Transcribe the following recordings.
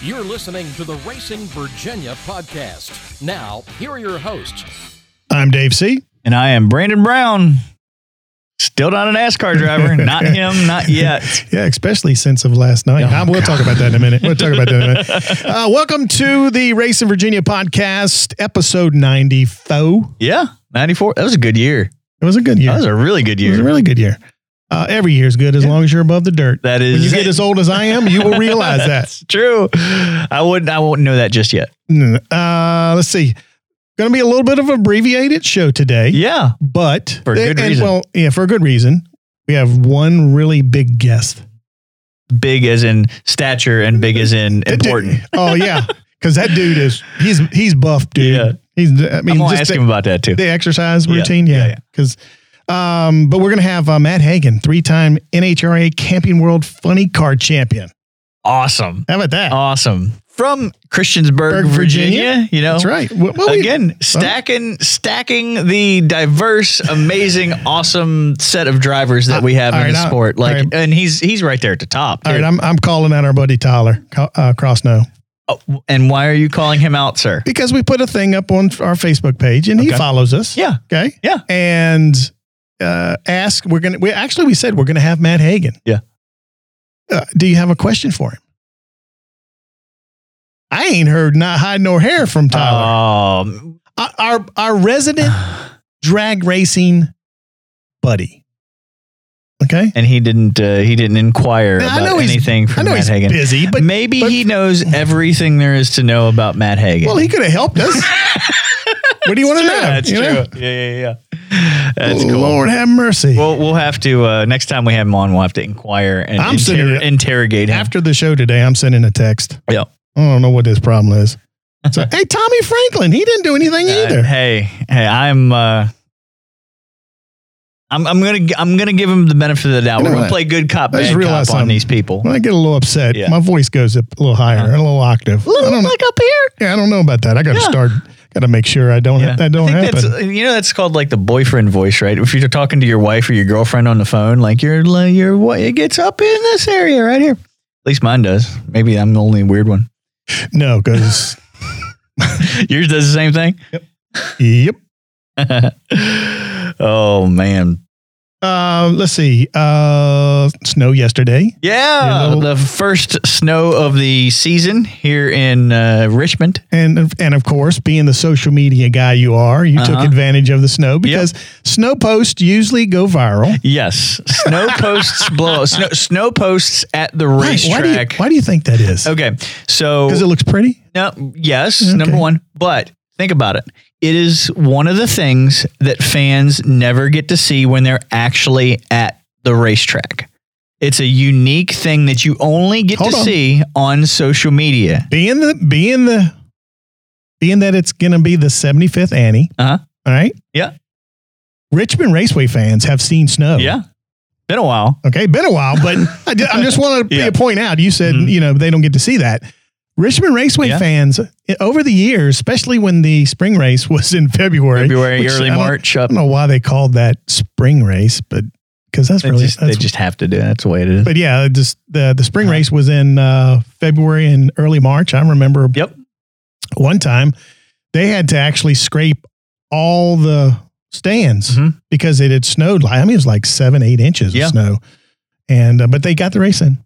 You're listening to the Racing Virginia podcast. Now, here are your hosts. I'm Dave C. And I am Brandon Brown. Still not a NASCAR driver. not him, not yet. Yeah, especially since of last night. Oh, we'll talk about that in a minute. We'll talk about that in a minute. Uh, welcome to the Racing Virginia podcast, episode 94. Yeah, 94. That was a good year. It was a good year. That was a really good year. It was a really good year. Uh, every year is good as long as you're above the dirt. That is, When you get as old as I am, you will realize that. That's true. I wouldn't I won't know that just yet. Uh, let's see. Going to be a little bit of an abbreviated show today, Yeah. but For a good and, reason. Well, yeah, for a good reason. We have one really big guest. Big as in stature and big as in important. Oh yeah, because that dude is he's he's buff, dude. Yeah. He's I mean I'm gonna just ask the, him about that too. the exercise routine, yeah, yeah. yeah. Um, but we're gonna have uh, Matt Hagan, three-time NHRA Camping World Funny Car Champion. Awesome. How about that? Awesome. From Christiansburg, Virginia, Virginia? you know. That's right. Well, well, we- Again, stacking stacking the diverse, amazing, awesome set of drivers that we have in right, the sport. Like, right. and he's he's right there at the top. all right, I'm I'm calling out our buddy Tyler uh, Crossno Oh, and why are you calling him out, sir? because we put a thing up on our Facebook page and he follows us. Yeah, Okay. Yeah. And uh, ask we're gonna we actually we said we're gonna have Matt Hagan. Yeah. Uh, do you have a question for him? I ain't heard not hide nor hair from Tyler. Um, our, our our resident drag racing buddy. Okay. and he didn't uh, he didn't inquire Now, about anything from Matt he's Hagan. busy, but Maybe but- he knows everything there is to know about Matt Hagan. well, he could have helped us. what do you want to know? That's You true. know? Yeah, yeah, yeah. That's cool. Lord have mercy. We'll we'll have to uh, next time we have him on. We'll have to inquire and I'm inter- sitting- interrogate him. After the show today, I'm sending a text. Yeah. I don't know what this problem is. So, hey, Tommy Franklin, he didn't do anything Uh, either. hey, hey, I'm. Uh, I'm, I'm gonna I'm gonna give him the benefit of the doubt. You know We're gonna what? play good cop I just bad cop realized on something. these people. When I get a little upset, Yeah. my voice goes up a little higher, a little octave. I don't know. like up here. Yeah, I don't know about that. I got to Yeah. start. Got to make sure I don't. Yeah. That don't I happen. that's you know that's called like the boyfriend voice, right? If you're talking to your wife or your girlfriend on the phone, like your your what it gets up in this area right here. At least mine does. Maybe I'm the only weird one. No, because Yours does the same thing. Yep. yep. oh man, Uh, let's see. Uh, snow yesterday. yeah, Your little- the first snow of the season here in uh, Richmond. And and of course, being the social media guy you are, you took Uh-huh. advantage of the snow because snow posts usually go viral. Yes, snow posts blow snow, snow posts at the Why, why do you, racetrack. why do you think that is? Okay, so Because it looks pretty. No, yes, Okay. number one. But think about it. It is one of the things that fans never get to see when they're actually at the racetrack. It's a unique thing that you only get Hold to on. see on social media. Being the being the being that it's going to be the 75th Annie. Uh-huh. All right. Yeah. Richmond Raceway fans have seen snow. Yeah. Been a while. Okay, been a while, but I, ju- I just want to Yeah. point out. You said Mhm. you know they don't get to see that. Richmond Raceway Yeah. fans over the years, especially when the spring race was in February, February, which early I March I don't know why they called that spring race, but because that's They really just, they just have to do it. That's the way it is. But yeah, just the the spring Uh-huh. race was in uh, February and early March. I remember Yep. one time they had to actually scrape all the stands Mhm. because it had snowed. Like I mean, it was like seven, eight inches Yeah. of snow, and uh, but they got the race in.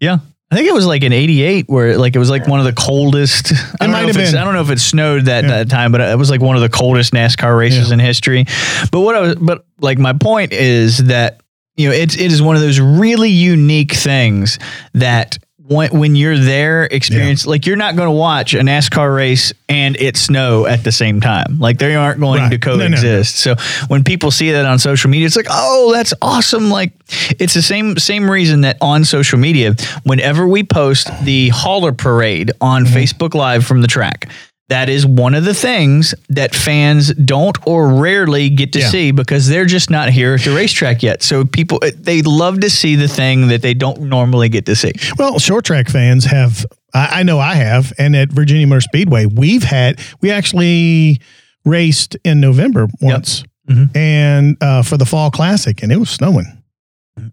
I think it was like in '88 where like it was like one of the coldest. I don't might know if have been. I don't know if it snowed that, Yeah. that time, but it was like one of the coldest NASCAR races Yeah. in history. But what I was, but like my point is that you know it's it is one of those really unique things that when, when you're there experience like you're not going to watch a NASCAR race and it snow at the same time like they aren't going Right. to No, no, no. coexist so when people see that on social media it's like oh that's awesome like it's the same same reason that on social media whenever we post the hauler parade on Mm-hmm. Facebook live from the track that is one of the things that fans don't or rarely get to Yeah. see because they're just not here at the racetrack yet. So people they love to see the thing that they don't normally get to see. Well, short track fans have, I, I know I have, and at Virginia Motor Speedway, we've had, we actually raced in November once, Mhm. and uh, for the Fall Classic, and it was snowing.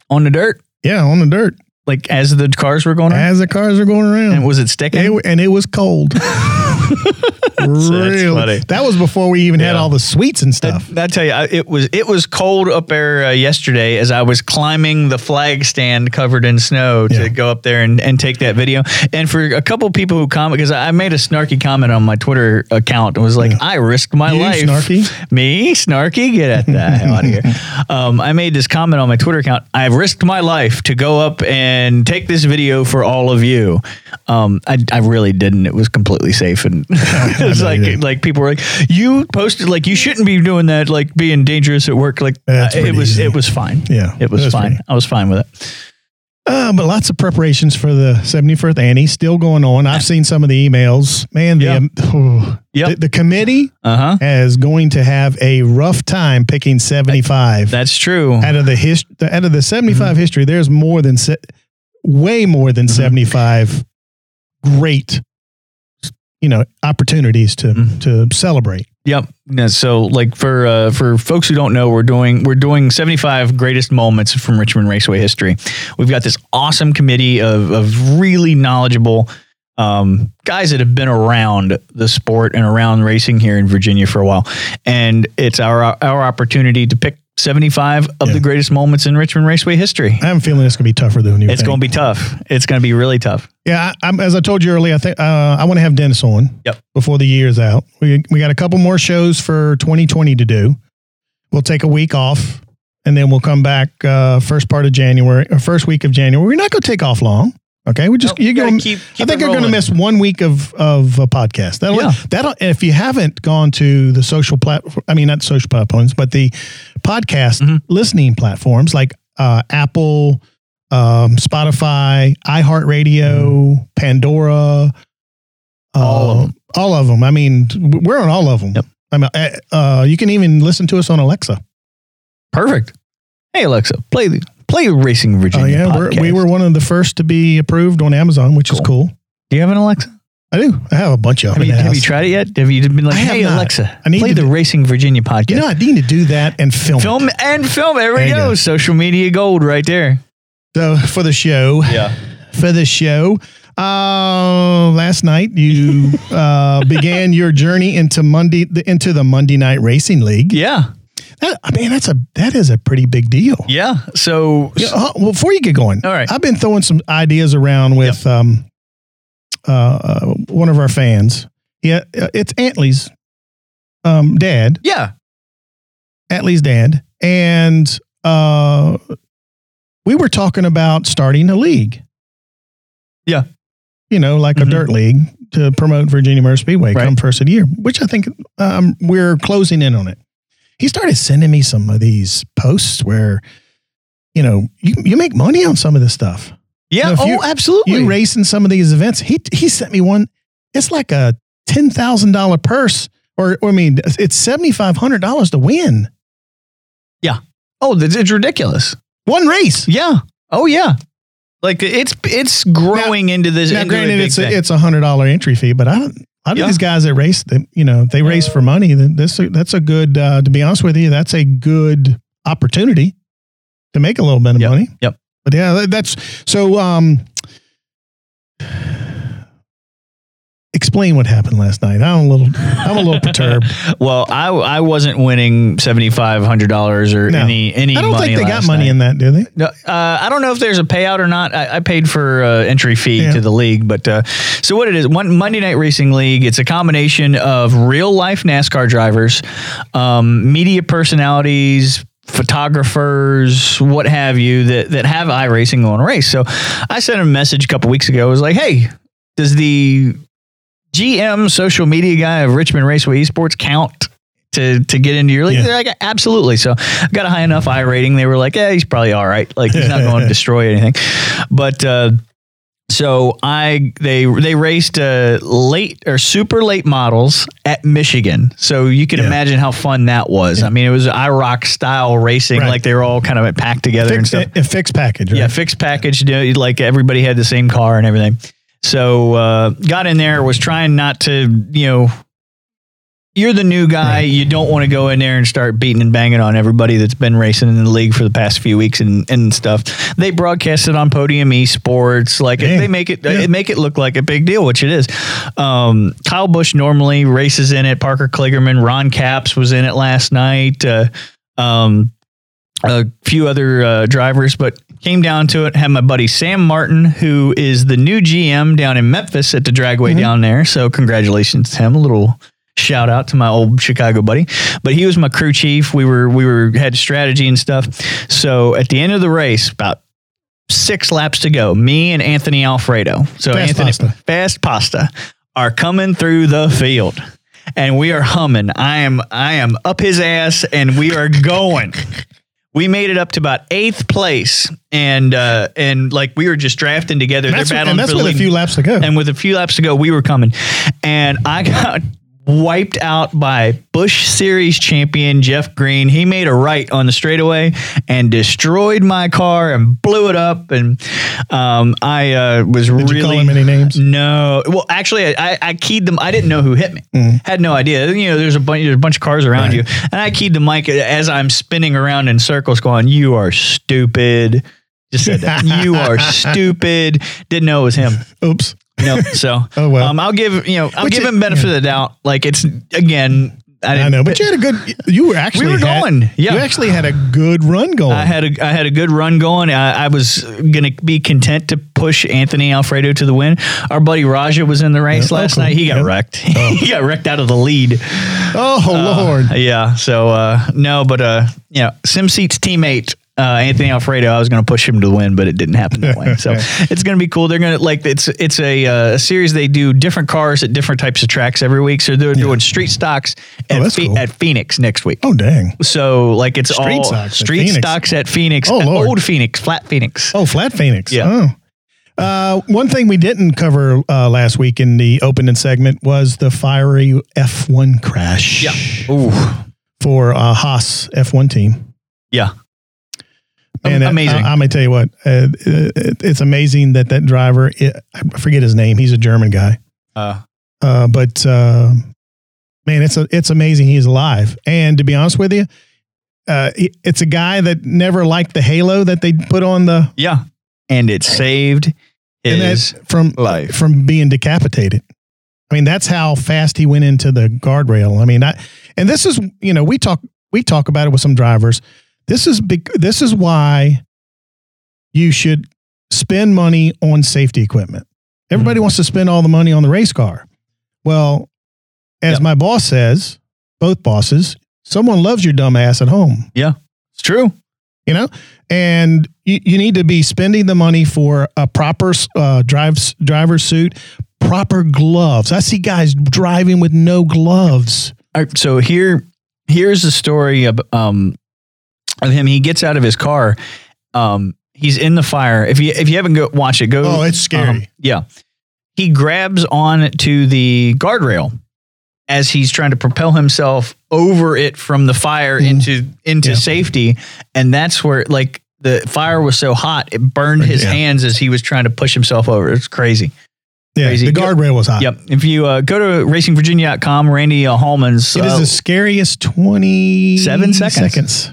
On the dirt, Yeah, on the dirt. like as the cars were going around? as the cars are going around. And was it sticking? It- and it was cold. really, that was before we even had all the sweets and stuff. I tell you, I- it was it was cold up there uh, yesterday as I was climbing the flag stand covered in snow to Yeah. go up there and, and take that video. And for a couple people who comment, because I made a snarky comment on my Twitter account, and was like, "I risked my You life." snarky? Me snarky? Get at that out of here! Um, I made this comment on my Twitter account. I've risked my life to go up and take this video for all of you. Um, I, I really didn't. It was completely safe, and it's like like people were like, "You posted like you shouldn't be doing that, like being dangerous at work." Like uh, it was easy. it was fine. Yeah, it was fine. pretty- I was fine with it. Uh, but lots of preparations for the 71st Annie still going on. I've seen some of the emails. Man, the, Yeah. um, Yep. the, the committee Uh huh. is going to have a rough time picking 75 That's true. out of the his, out of the 75 history. There's more than se- way more than 75 great you know opportunities to Mhm. to celebrate. Yep. Yeah, so like for uh, for folks who don't know, we're doing we're doing 75 greatest moments from Richmond Raceway history. We've got this awesome committee of of really knowledgeable um, guys that have been around the sport and around racing here in Virginia for a while, and it's our our opportunity to pick 75 of Yeah. the greatest moments in Richmond Raceway history. I'm feeling it's going to be tougher than you It's going to be tough. It's going to be really tough. Yeah, I, I'm, as I told you earlier, I think uh, I want to have Dennis on. Yep. Before the year's out, we we got a couple more shows for 2020 to do. We'll take a week off, and then we'll come back uh, first part of January, or first week of January. We're not going to take off long. Okay, we just you're gotta going. keep- I think you're going to miss one week of of a podcast. That'll Yeah. that'll. If you haven't gone to the social platform, I mean not social platforms, but the podcast Mhm. listening platforms like uh, Apple, um, Spotify, iHeartRadio, Pandora, uh, All of 'em. All of them. I mean, we're on all of them. Yep. I mean, uh, uh, you can even listen to us on Alexa. Perfect. Hey Alexa, play the play Racing Virginia. Oh yeah, we're, we were one of the first to be approved on Amazon, which is cool. Do you have an Alexa? I do. I have a bunch of Have them. you, in the have you tried it yet? Have you been like, I have hey not. Alexa, I need play to the do- Racing Virginia podcast? You know, I need to do that and film. it. film and film. There we There you go. go. Social media gold right there. So for the show, Yeah. for the show. Uh, last night you uh, began your journey into Monday into the Monday Night Racing League. Yeah. That, I mean, that's a that is a pretty big deal. Yeah. So, Yeah, uh, well, before you get going, All right. I've been throwing some ideas around with um, uh, uh, one of our fans. Yeah, uh, it's Antley's um, dad, yeah. Antley's dad, and uh, we were talking about starting a league. Yeah. you know, like Mhm. a dirt league to promote Virginia Motor Speedway Right. come first of the year, which I think um, we're closing in on it. He started sending me some of these posts where, you know, you, you make money on some of this stuff. Yeah. Now, if oh, you- absolutely. You race in some of these events. He he sent me one. It's like a ten thousand dollar purse, or, or I mean, it's seventy five hundred dollars to win Yeah. oh, that's, it's ridiculous. one race. Yeah. Oh, yeah. Like it's it's growing into this. Now, into granted, it's a, it's a hundred dollar entry fee, but I don't. A lot Yeah. of these guys that race, they, you know, they race for money. This that's a good. Uh, to be honest with you, that's a good opportunity to make a little bit of Yep. money. Yep. But yeah, that's so. Um, explain what happened last night. I'm a little. I'm a little perturbed. well, I I wasn't winning seventy five hundred dollars or No. any any. I don't money think they got money night. in that, do they? No, uh, I don't know if there's a payout or not. I, I paid for uh, entry fee Yeah. to the league, but uh, so what it is, one Monday Night Racing League. It's a combination of real life NASCAR drivers, um, media personalities, photographers, what have you, that that have iRacing on a race. So I sent a message a couple weeks ago. I was like, hey, does the GM social media guy of Richmond Raceway Esports count? To, to get into your league, Yeah. they're like absolutely. So I got a high enough iRating. They were like, yeah, he's probably all right. Like he's not going to destroy anything. But uh, so I they they raced uh, late or super late models at Michigan. So you can Yeah. imagine how fun that was. I mean, it was IROC style racing, Right. like they were all kind of packed together and stuff. a, a fixed package. Right? Yeah, fixed package. you know, Like everybody had the same car and everything. So uh, got in there, was trying not to, you know, you're the new guy. You don't want to go in there and start beating and banging on everybody that's been racing in the league for the past few weeks and, and stuff. They broadcast it on Podium Esports. Like Yeah. they make it, Yeah. make it look like a big deal, which it is. Um, Kyle Busch normally races in it. Parker Kligerman, Ron Capps was in it last night. Uh, um, a few other uh, drivers, but came down to it. Had my buddy Sam Martin, who is the new GM down in Memphis at the Dragway mm-hmm. down there. So congratulations to him. A little shout out to my old Chicago buddy. But he was my crew chief. We were we were had strategy and stuff. So at the end of the race, about six laps to go, me and Anthony Alfredo. So Fast Anthony pasta. Fast Pasta are coming through the field. And we are humming. I am I am up his ass and we are going. We made it up to about eighth place, and uh, and like we were just drafting together. That's, They're battling and that's for with a few laps to go. And with a few laps to go, we were coming, and I got wiped out by Busch Series champion Jeff Green. He made a right on the straightaway and destroyed my car and blew it up. And um, I uh, was Did really you call him any names? no. Well, actually, I, I keyed them. I didn't know who hit me. Mm. Had no idea. You know, there's a bunch. There's a bunch of cars around Right. you, and I keyed the mic as I'm spinning around in circles, going, "You are stupid." Just said that. you are stupid. Didn't know it was him. Oops. No. So, Oh, well. um, I'll give you know, I'll Which give it- him benefit of the doubt. Like it's again. I, I didn't, know, but you had a good. You were actually we were had- going, yeah. you actually had a good run going. I had a I had a good run going. I, I was gonna be content to push Anthony Alfredo to the win. Our buddy Raja was in the race Yeah. Oh, last night. He got Yeah. wrecked. he got wrecked out of the lead. oh Lord! Yeah. So uh, no, but uh, yeah, SimSeat's teammate. Uh, Anthony Alfredo, I was going to push him to the win, but it didn't happen that way. So it's going to be cool. They're going to like it's it's a, uh, a series. They do different cars at different types of tracks every week. So they're doing street stocks at, Oh, Phe- cool. at Phoenix next week. Oh dang! So like it's Street all stocks street Phoenix. stocks at Phoenix, Oh, Lord. old Phoenix, flat Phoenix. Oh, Flat Phoenix. Yeah. Oh. Uh, one thing we didn't cover uh, last week in the opening segment was the fiery F1 crash. Yeah. Ooh. For uh, Haas F1 team. Yeah. And amazing. I, am gonna tell you what. Uh, it, it's amazing that that driver. It, I forget his name. He's a German guy. uh, Uh, but uh, man, it's a, it's amazing he's alive. And to be honest with you, uh, it's a guy that never liked the halo that they put on the yeah. And it saved and his that from life. from being decapitated. I mean, that's how fast he went into the guardrail. I mean, I, and this is you know we talk we talk about it with some drivers. This is big. This is why you should spend money on safety equipment. Everybody Mhm. wants to spend all the money on the race car. Well, as Yep. my boss says, both bosses, someone loves your dumb ass at home Yeah, It's true. you know and you, you need to be spending the money for a proper uh, drive driver suit proper gloves i see guys driving with no gloves All right, so here, here's the story of um of him. He gets out of his car. Um, he's in the fire. If you if you haven't go watch it, go. oh it's scary um, yeah, he grabs on to the guardrail as he's trying to propel himself over it from the fire Mhm. into into Yeah. safety, and that's where like the fire was so hot it burned his Yeah. hands as he was trying to push himself over. It's crazy. yeah crazy. the guardrail was hot Yep. If you uh, go to racingvirginia.com, Randy uh, Hallman's it is uh, the scariest 20 Seven seconds. seconds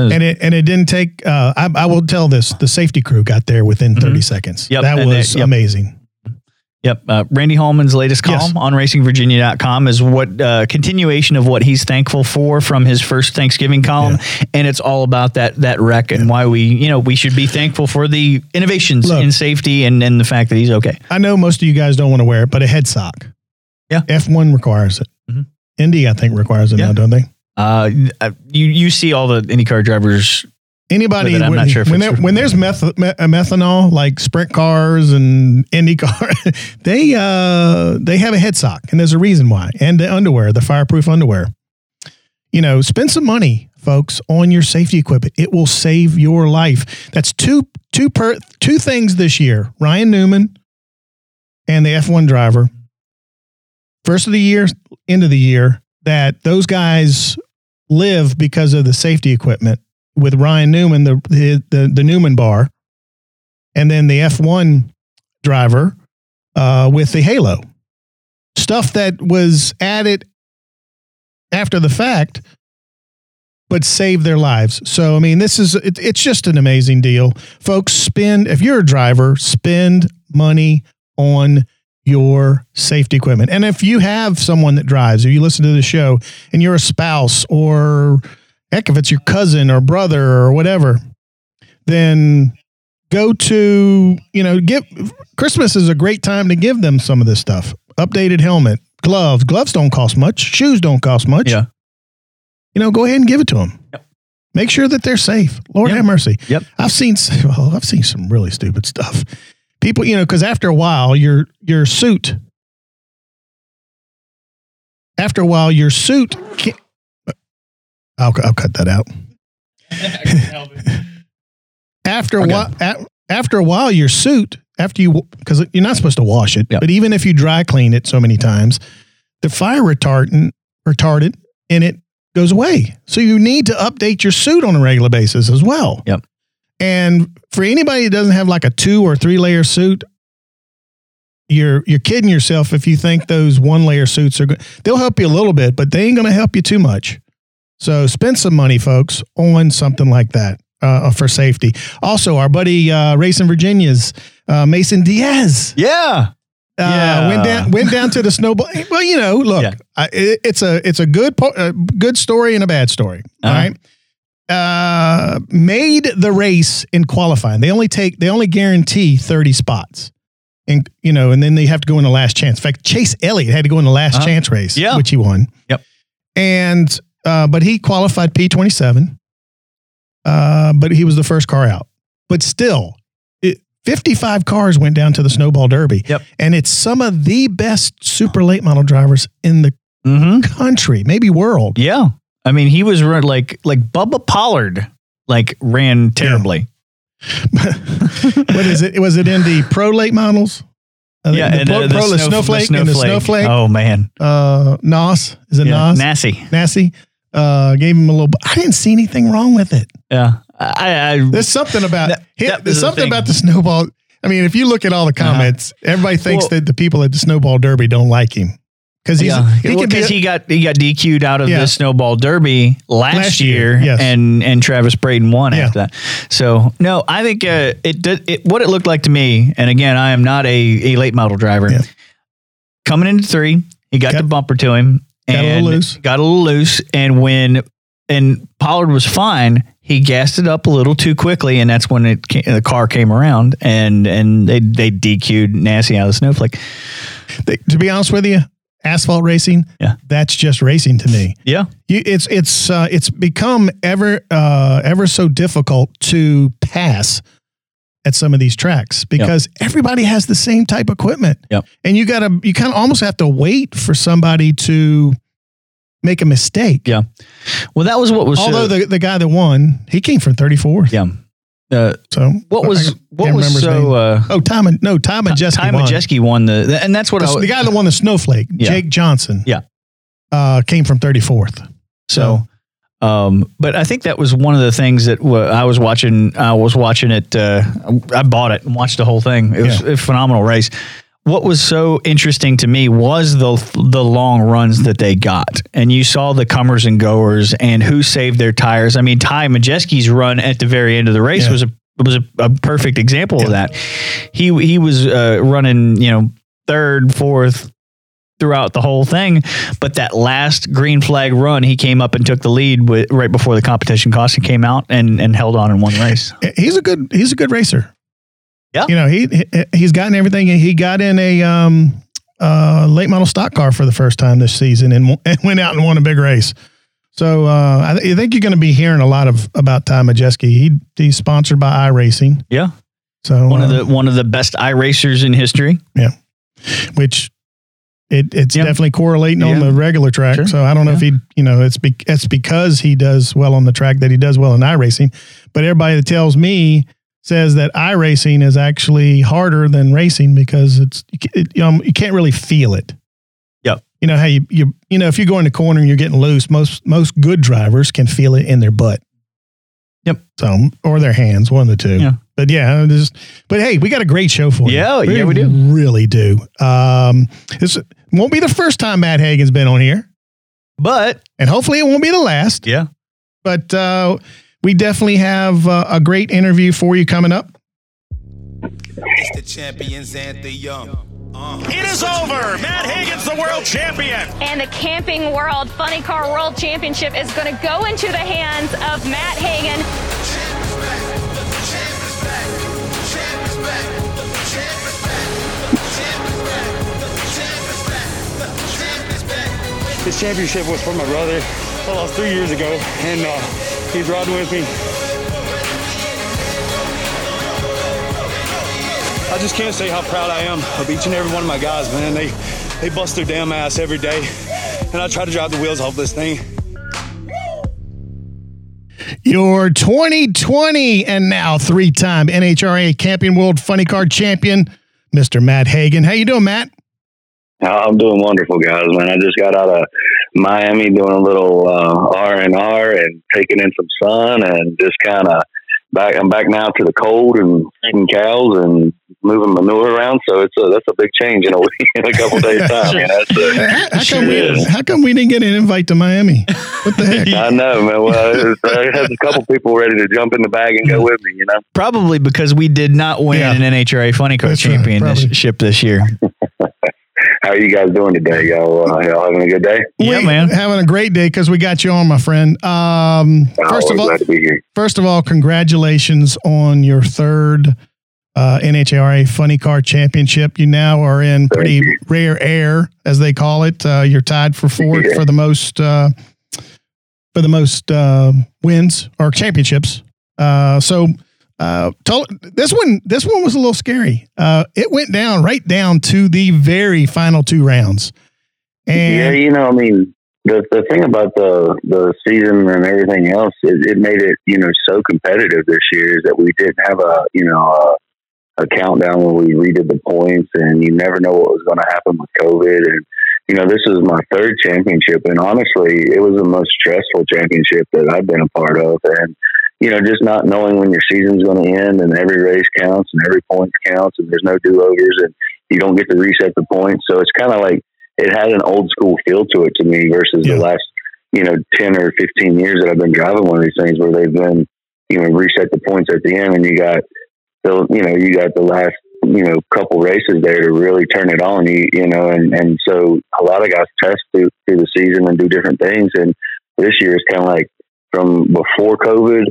and it and it didn't take uh, I, I will tell this the safety crew got there within 30 seconds Yep, that was they- yep. amazing Yep. Uh, Randy Hallman's latest Yes. column on racingvirginia.com is what uh, continuation of what he's thankful for from his first Thanksgiving column. And it's all about that, that wreck and why we, you know, we should be thankful for the innovations Look. in safety and, and the fact that he's okay. I know most of you guys don't want to wear it, but a head sock. Yeah. F1 requires it. Mhm. Indy, I think, requires it Yeah. now, don't they? Uh, you, you see all the IndyCar drivers. Anybody, it, I'm when, not sure when, there, when there's meth, me, uh, methanol, like sprint cars and Indy car, they uh, they have a head sock, and there's a reason why. And the underwear, the fireproof underwear. You know, spend some money, folks, on your safety equipment. It will save your life. That's two two per two things this year. Ryan Newman and the F1 driver. First of the year, end of the year, that those guys live because of the safety equipment with Ryan Newman, the the the, the Newman bar, and then the F1 driver uh, with the Halo stuff that was added after the fact, but saved their lives. So, I mean, this is, it, it's just an amazing deal. Folks, spend, if you're a driver, spend money on your safety equipment. And if you have someone that drives, if you listen to the show and you're a spouse or heck, if it's your cousin or brother or whatever, then go to, you know, give Christmas is a great time to give them some of this stuff. Updated helmet, gloves. Gloves don't cost much. Shoes don't cost much. Yeah. You know, go ahead and give it to them. Yep. Make sure that they're safe. Lord Yep. have mercy. Yep. I've seen well, I've seen some really stupid stuff. People, you know, because after a while, your your suit, after a while, your suit. Can't, I'll I'll cut that out. after a Okay. while, after a while, your suit after you because you're not supposed to wash it, Yep. but even if you dry clean it so many times, the fire retardant retardant in it goes away. So you need to update your suit on a regular basis as well. Yep. And for anybody that doesn't have like a two or three layer suit, you're you're kidding yourself if you think those one layer suits are good. They'll help you a little bit, but they ain't going to help you too much. So spend some money, folks, on something like that uh, for safety. Also, our buddy uh, Racing Virginia's uh, Mason Diaz Yeah. uh, Yeah. went down went down to the snowball. Well, you know, look, Yeah. I, it, it's a it's a good po- a good story and a bad story. Uh-huh. right. Uh, made the race in qualifying. They only take they only guarantee thirty spots, and you know, and then they have to go in the last chance. In fact, Chase Elliott had to go in the last Uh-huh. chance race, Yeah. which he won. Yep. And uh, but he qualified P twenty seven. Uh, but he was the first car out. But still, it, 55 cars went down to the Snowball Derby. Yep. And it's some of the best super late model drivers in the Mm-hmm. country, maybe world. Yeah. I mean, he was run like like Bubba Pollard like ran terribly. what is it? Was it in the pro late models? Uh, Yeah, the and pro, uh, pro- the snow- snowflake, and the snowflake. Oh man, Uh, Nos is it yeah. Nos? Nasty. Nasty. Uh, gave him a little. I didn't see anything wrong with it. Yeah, I, I There's something about That- hit- that there's was the something about the snowball. I mean, if you look at all the Uh-huh. comments, everybody thinks Well- that the people at the snowball derby don't like him because yeah, he Well, can be 'cause he got he got DQ'd out of Yeah. the Snowball Derby last, Last year, year, yes. and and Travis Braden won Yeah. after that. So no, I think uh, it did it, what it looked like to me. And again, I am not a, a late model driver. Yeah. Coming into three, he got Got- the bumper to him got a little loose. got a little loose. And when and Pollard was fine, he gassed it up a little too quickly, and that's when it came, the car came around and and they they DQ'd Nasty out of the snowflake. They- to be honest with you, asphalt racing, Yeah. that's just racing to me. Yeah, You, it's it's uh, it's become ever uh, ever so difficult to pass at some of these tracks because everybody has the same type of equipment. Yep. And you gotta you kind of almost have to wait for somebody to make a mistake. Yeah. Well, that was what was Although uh, the, the guy that won, he came from 34th. yeah. Uh, So what was what was so uh, oh Ty and no Ty Majeski Ty won. Majeski won the and that's what The, I the guy that won the snowflake, Yeah. Jake Johnson. Yeah. Uh, came from 34th. so. Um, but I think that was one of the things that wa- I was watching. I was watching it. Uh, I bought it and watched the whole thing. It was Yeah. a phenomenal race. What was so interesting to me was the the long runs that they got, and you saw the comers and goers and who saved their tires. I mean, Ty Majeski's run at the very end of the race Yeah. was a was a, a perfect example Yeah. of that. He he was uh, running, you know, third, fourth throughout the whole thing, but that last green flag run, he came up and took the lead with, right before the competition caution and came out and and held on in one race. he's a good he's a good racer. Yeah. you know he he- he's gotten everything. He got in a um uh late model stock car for the first time this season and, and went out and won a big race. So uh, I, th- I think you're going to be hearing a lot of about Ty Majeski. He he's sponsored by iRacing. Yeah, So one of uh, the one of the best iRacers in history. Yeah. Which it, it's Yeah. definitely correlating on the regular track. Sure. So I don't know if he, you know, it's be, it's because he does well on the track that he does well in iRacing. But everybody that tells me says that iRacing is actually harder than racing because it's you, it, um, you can't really feel it. Yep. You know how you you you know if you go in the corner and you're getting loose, most most good drivers can feel it in their butt. Yep. So or their hands, one of the two. Yeah. But yeah, just but hey, we got a great show for you. Yeah, yeah, we do. Really do. Um, this won't be the first time Matt Hagan's been on here. But and hopefully it won't be the last. Yeah. But uh, we definitely have uh, a great interview for you coming up. It's the champions and the young. It is over. Matt Hagan's the world champion. And the Camping World Funny Car World Championship is going to go into the hands of Matt Hagan. This championship was for my brother. I lost three years ago, and uh, he's riding with me. I just can't say how proud I am of each and every one of my guys, man. They they bust their damn ass every day, and I try to drive the wheels off this thing. Your 2020 and now three-time NHRA Camping World Funny Car Champion, Mr. Matt Hagan. How you doing, Matt? I'm doing wonderful, guys. Man, I just got out of Miami doing a little uh, R and R and taking in some sun and just kind of back. I'm back now to the cold and feeding cows and moving manure around. So it's a that's a big change in a week, in a couple days time. You know, so how, how, come we, how come we didn't get an invite to Miami? What the heck? I know, man. Well, I had a couple people ready to jump in the bag and go with me. You know, probably because we did not win yeah. an NHRA Funny Car Championship right, this year. How are you guys doing today? Y'all, uh, y'all having a good day? Yeah, we, man. Having a great day because we got you on, my friend. Um, oh, first of all, first of all, congratulations on your third uh, NHRA Funny Car Championship. You now are in pretty rare air, as they call it. Uh, you're tied for fourth yeah. for the most uh, for the most uh, wins or championships. Uh, so uh, told, this one, this one was a little scary. Uh, it went down right down to the very final two rounds. And yeah, you know, I mean, the the thing about the the season and everything else, it, it made it you know so competitive this year is that we didn't have a you know a, countdown when we redid the points, and you never know what was going to happen with COVID. And you know, this is my third championship, and honestly, it was the most stressful championship that I've been a part of, and you know, just not knowing when your season's going to end and every race counts and every point counts and there's no do overs and you don't get to reset the points. So it's kind of like it had an old school feel to it to me versus yeah. the last, you know, 10 or 15 years that I've been driving one of these things where they've been, you know, reset the points at the end and you got the, you know, you got the last, you know, couple races there to really turn it on, you, you know, and, and so a lot of guys test through, through the season and do different things. And this year is kind of like from before COVID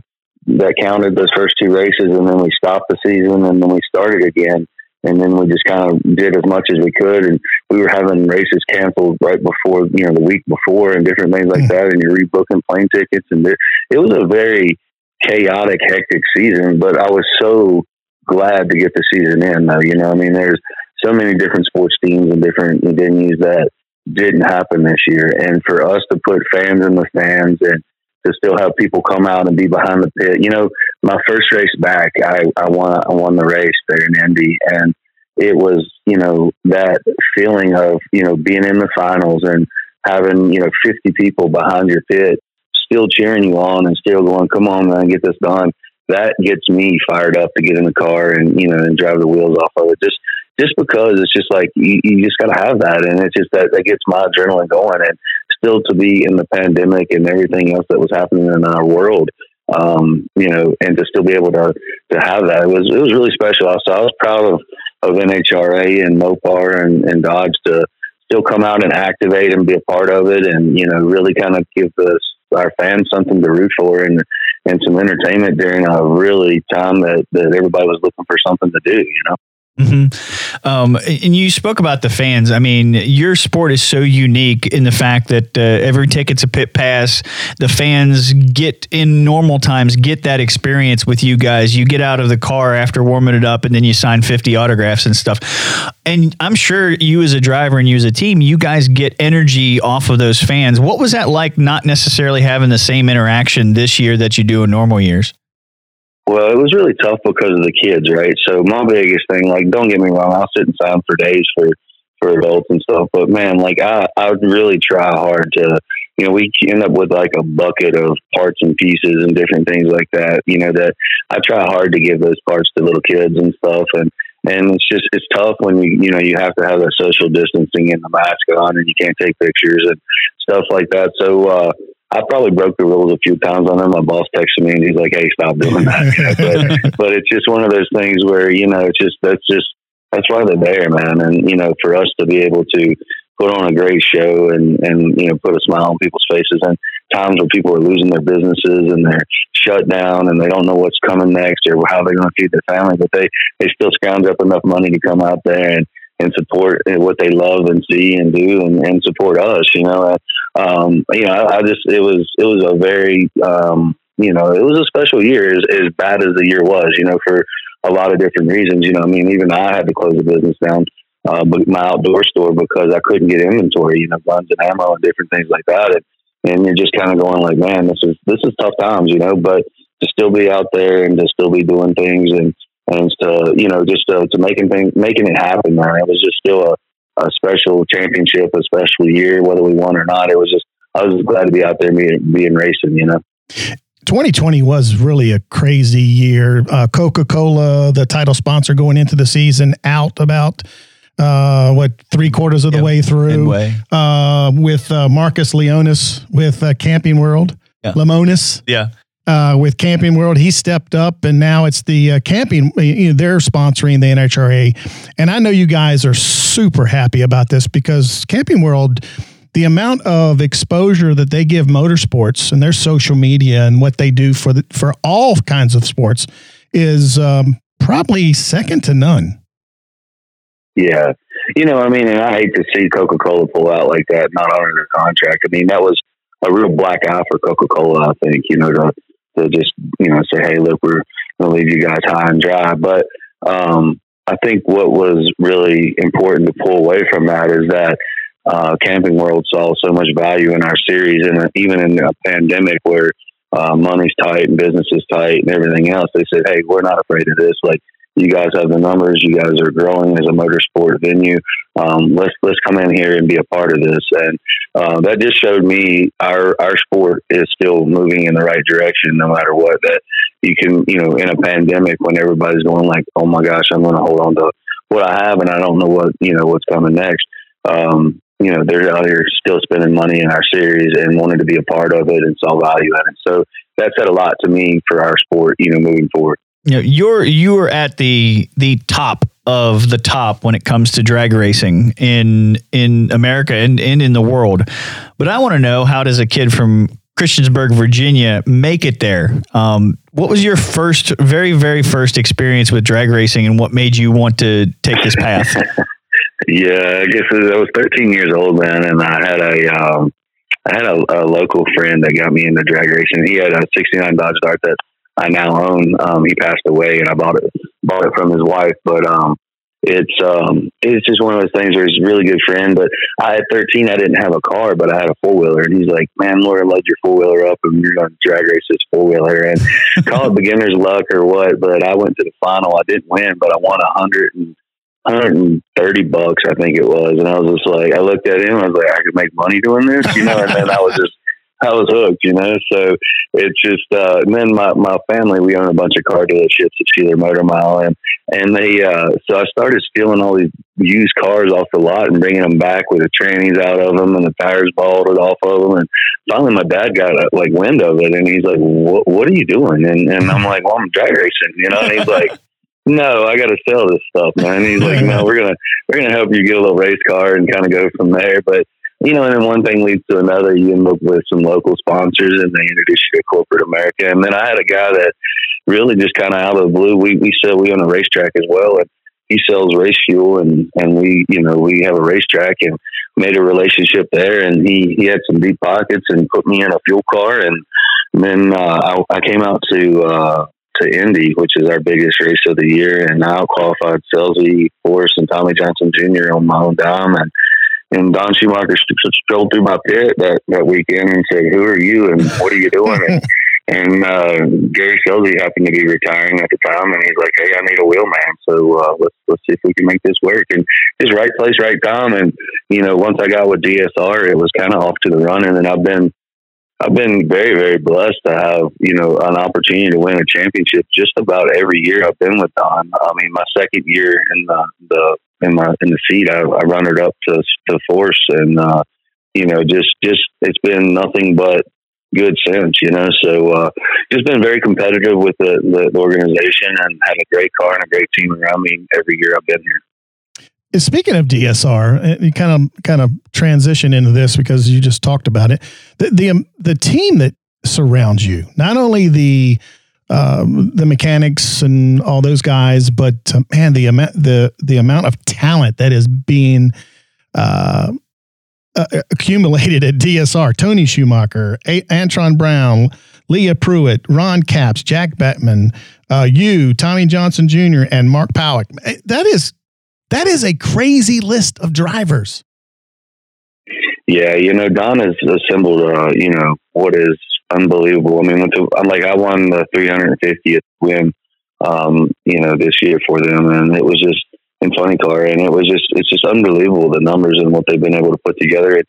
that counted those first two races, and then we stopped the season, and then we started again, and then we just kind of did as much as we could, and we were having races canceled right before, you know, the week before, and different things like mm. that, and you're rebooking plane tickets, and it was a very chaotic, hectic season, but I was so glad to get the season in, though. You know, I mean, there's so many different sports teams and different venues that didn't happen this year, and for us to put fans in the stands and to still have people come out and be behind the pit. You know, my first race back, I, I won I won the race there in Indy, and it was you know that feeling of you know being in the finals and having you know 50 people behind your pit, still cheering you on and still going, "Come on, man, get this done." That gets me fired up to get in the car and you know and drive the wheels off of it. Just just because it's just like you, you just got to have that, and it's just that that gets my adrenaline going. And still to be in the pandemic and everything else that was happening in our world, um, you know, and to still be able to to have that it was it was really special. So I was proud of of NHRA and Mopar and, and Dodge to still come out and activate and be a part of it, and you know, really kind of give us our fans something to root for and and some entertainment during a really time that that everybody was looking for something to do. You know. Mm-hmm. Um, and you spoke about the fans. I mean, your sport is so unique in the fact that uh, every ticket's a pit pass. The fans get in normal times get that experience with you guys. You get out of the car after warming it up, and then you sign fifty autographs and stuff. And I'm sure you, as a driver and you as a team, you guys get energy off of those fans. What was that like? Not necessarily having the same interaction this year that you do in normal years. Well, it was really tough because of the kids, right? So my biggest thing, like, don't get me wrong, I'll sit and sign for days for for adults and stuff, but man, like, I I would really try hard to, you know, we end up with like a bucket of parts and pieces and different things like that. You know, that I try hard to give those parts to little kids and stuff, and and it's just it's tough when you you know you have to have that social distancing and the mask on and you can't take pictures and stuff like that. So uh, I probably broke the rules a few times on them. My boss texted me and he's like, "Hey, stop doing that." but, but it's just one of those things where you know it's just that's just that's why they're there, man. And you know, for us to be able to put on a great show and and you know put a smile on people's faces and times when people are losing their businesses and they're shut down and they don't know what's coming next or how they're going to feed their family, but they they still scrounge up enough money to come out there and and support what they love and see and do and, and support us. You know, um, you know, I, I, just it was it was a very um, you know it was a special year as, as bad as the year was. You know, for a lot of different reasons. You know, I mean, even I had to close the business down. Uh, my outdoor store because I couldn't get inventory, you know, guns and ammo and different things like that. And, and you're just kind of going like, man, this is this is tough times, you know. But to still be out there and to still be doing things and and to you know just to, to making things making it happen, man. It was just still a, a special championship, a special year, whether we won or not. It was just I was just glad to be out there being, being racing, you know. 2020 was really a crazy year. Uh, Coca Cola, the title sponsor going into the season, out about uh, what three quarters of the yep. way through uh, with uh, Marcus Lemonis with uh, Camping World, yeah. Lemonis. Yeah. Uh, with Camping World, he stepped up, and now it's the uh, camping. You know, they're sponsoring the NHRA, and I know you guys are super happy about this because Camping World, the amount of exposure that they give motorsports and their social media and what they do for the, for all kinds of sports is um, probably second to none. Yeah. You know, I mean, and I hate to see Coca Cola pull out like that, not honor their contract. I mean, that was a real black eye for Coca Cola, I think, you know, to, to just, you know, say, hey, look, we're to leave you guys high and dry. But um, I think what was really important to pull away from that is that uh, Camping World saw so much value in our series, and even in a pandemic where uh, money's tight and business is tight and everything else, they said, "Hey, we're not afraid of this. Like, you guys have the numbers. You guys are growing as a motorsport venue. Um, let's let's come in here and be a part of this. And uh, that just showed me our our sport is still moving in the right direction, no matter what. That you can, you know, in a pandemic when everybody's going like, "Oh my gosh, I'm going to hold on to what I have, and I don't know what you know what's coming next." Um, you know, they're out here still spending money in our series and wanting to be a part of it and saw value in it. So that said a lot to me for our sport, you know, moving forward you know, you're you're at the the top of the top when it comes to drag racing in in America and, and in the world. But I want to know how does a kid from Christiansburg, Virginia, make it there? Um, what was your first, very, very first experience with drag racing, and what made you want to take this path? yeah, I guess I was 13 years old then, and I had a um, I had a, a, local friend that got me into drag racing. He had a '69 Dodge Dart that I now own. Um, he passed away, and I bought it bought it from his wife. But um, it's um, it's just one of those things where he's a really good friend. But I at 13, I didn't have a car, but I had a four wheeler, and he's like, "Man, Laura load your four wheeler up, and you're going to drag race this four wheeler." And call it beginner's luck or what, but I went to the final. I didn't win, but I won a hundred and 130 bucks, I think it was. And I was just like, I looked at him, I was like, I could make money doing this, you know, and then I was just I was hooked, you know. So it's just, uh, and then my, my family, we own a bunch of car dealerships at Shelor Motor Mile, and and they, uh, so I started stealing all these used cars off the lot and bringing them back with the trannies out of them and the tires bolted off of them. And finally, my dad got a, like wind of it, and he's like, "What What are you doing?" And and I'm like, "Well, I'm drag racing," you know. And he's like. No, I got to sell this stuff, man. And he's like, no, we're gonna we're gonna help you get a little race car and kind of go from there. But you know, and then one thing leads to another. You end up with some local sponsors, and they introduce you to corporate America. And then I had a guy that really just kind of out of the blue. We we sell we own a racetrack as well, and he sells race fuel, and and we you know we have a racetrack and made a relationship there. And he he had some deep pockets and put me in a fuel car, and, then uh, I, I came out to. Uh, to Indy, which is our biggest race of the year, and I qualified Scelzi, Force, and Tommy Johnson Jr. on my own dime, and and Don Schumacher strolled through my pit that, that weekend and said, "Who are you and what are you doing?" and and uh, Gary Scelzi happened to be retiring at the time, and he's like, "Hey, I need a wheelman, so uh, let's let's see if we can make this work." And just right place, right time. And you know, once I got with DSR, it was kind of off to the running, and I've been I've been very, very blessed to have, you know, an opportunity to win a championship just about every year I've been with Don. I mean, my second year in the, the in my in the seat, I, I run it up to to force, and uh, you know, just just it's been nothing but good since, you know. So uh, just been very competitive with the, the, the organization and had a great car and a great team around me every year I've been here. Speaking of DSR, uh, you kind of kind of transition into this because you just talked about it. The the, um, the team that surrounds you, not only the um, the mechanics and all those guys, but uh, man, the amount the the amount of talent that is being uh, uh, accumulated at DSR. Tony Schumacher, A- Antron Brown, Leah Pruett, Ron Capps, Jack Beckman, uh, you, Tommy Johnson Jr., and Mark Pawuk. Eh, that is that is a crazy list of drivers. Yeah, you know, Don has assembled, uh, you know, what is unbelievable. I mean, to, I'm like, I won the 350th win, um, you know, this year for them, and it was just in funny car, and it was just, it's just unbelievable the numbers and what they've been able to put together.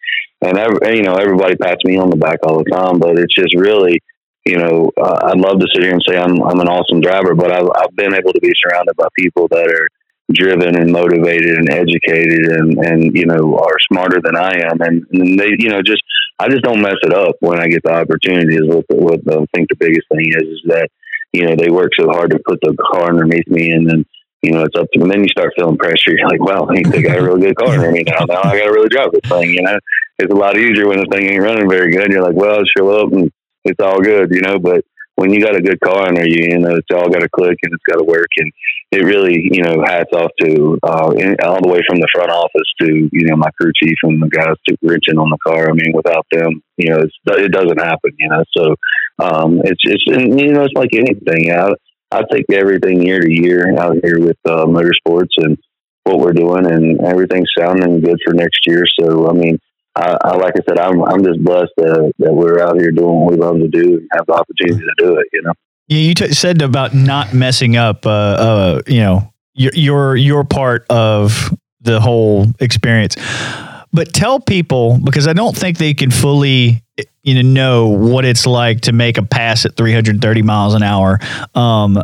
And every, you know, everybody pats me on the back all the time, but it's just really, you know, uh, I'd love to sit here and say I'm, I'm an awesome driver, but I've, I've been able to be surrounded by people that are driven and motivated and educated and and you know are smarter than I am. And, and they you know just I just don't mess it up when I get the opportunity is what, what I think the biggest thing is is that you know they work so hard to put the car underneath me and then you know it's up to them then you start feeling pressure. You're like well they got a really good car under me now now I got to really drive this thing you know? It's a lot easier when the thing ain't running very good. You're like well show up and it's all good you know? But when you got a good car under you, you know, it's all got to click and it's got to work. And it really, you know, hats off to uh, in, all the way from the front office to, you know, my crew chief and the guys to wrenching on the car. I mean, without them, you know, it doesn't happen, you know. So um, it's, it's, and, you know, it's like anything. I, I take everything year to year out here with uh, motorsports and what we're doing and everything's sounding good for next year. So, I mean, I, I, like I said, I'm I'm just blessed that, that we're out here doing what we love to do and have the opportunity to do it. You know. Yeah, you t- said about not messing up. Uh, uh, you know, your your your part of the whole experience. But tell people because I don't think they can fully you know know what it's like to make a pass at 330 miles an hour. Um,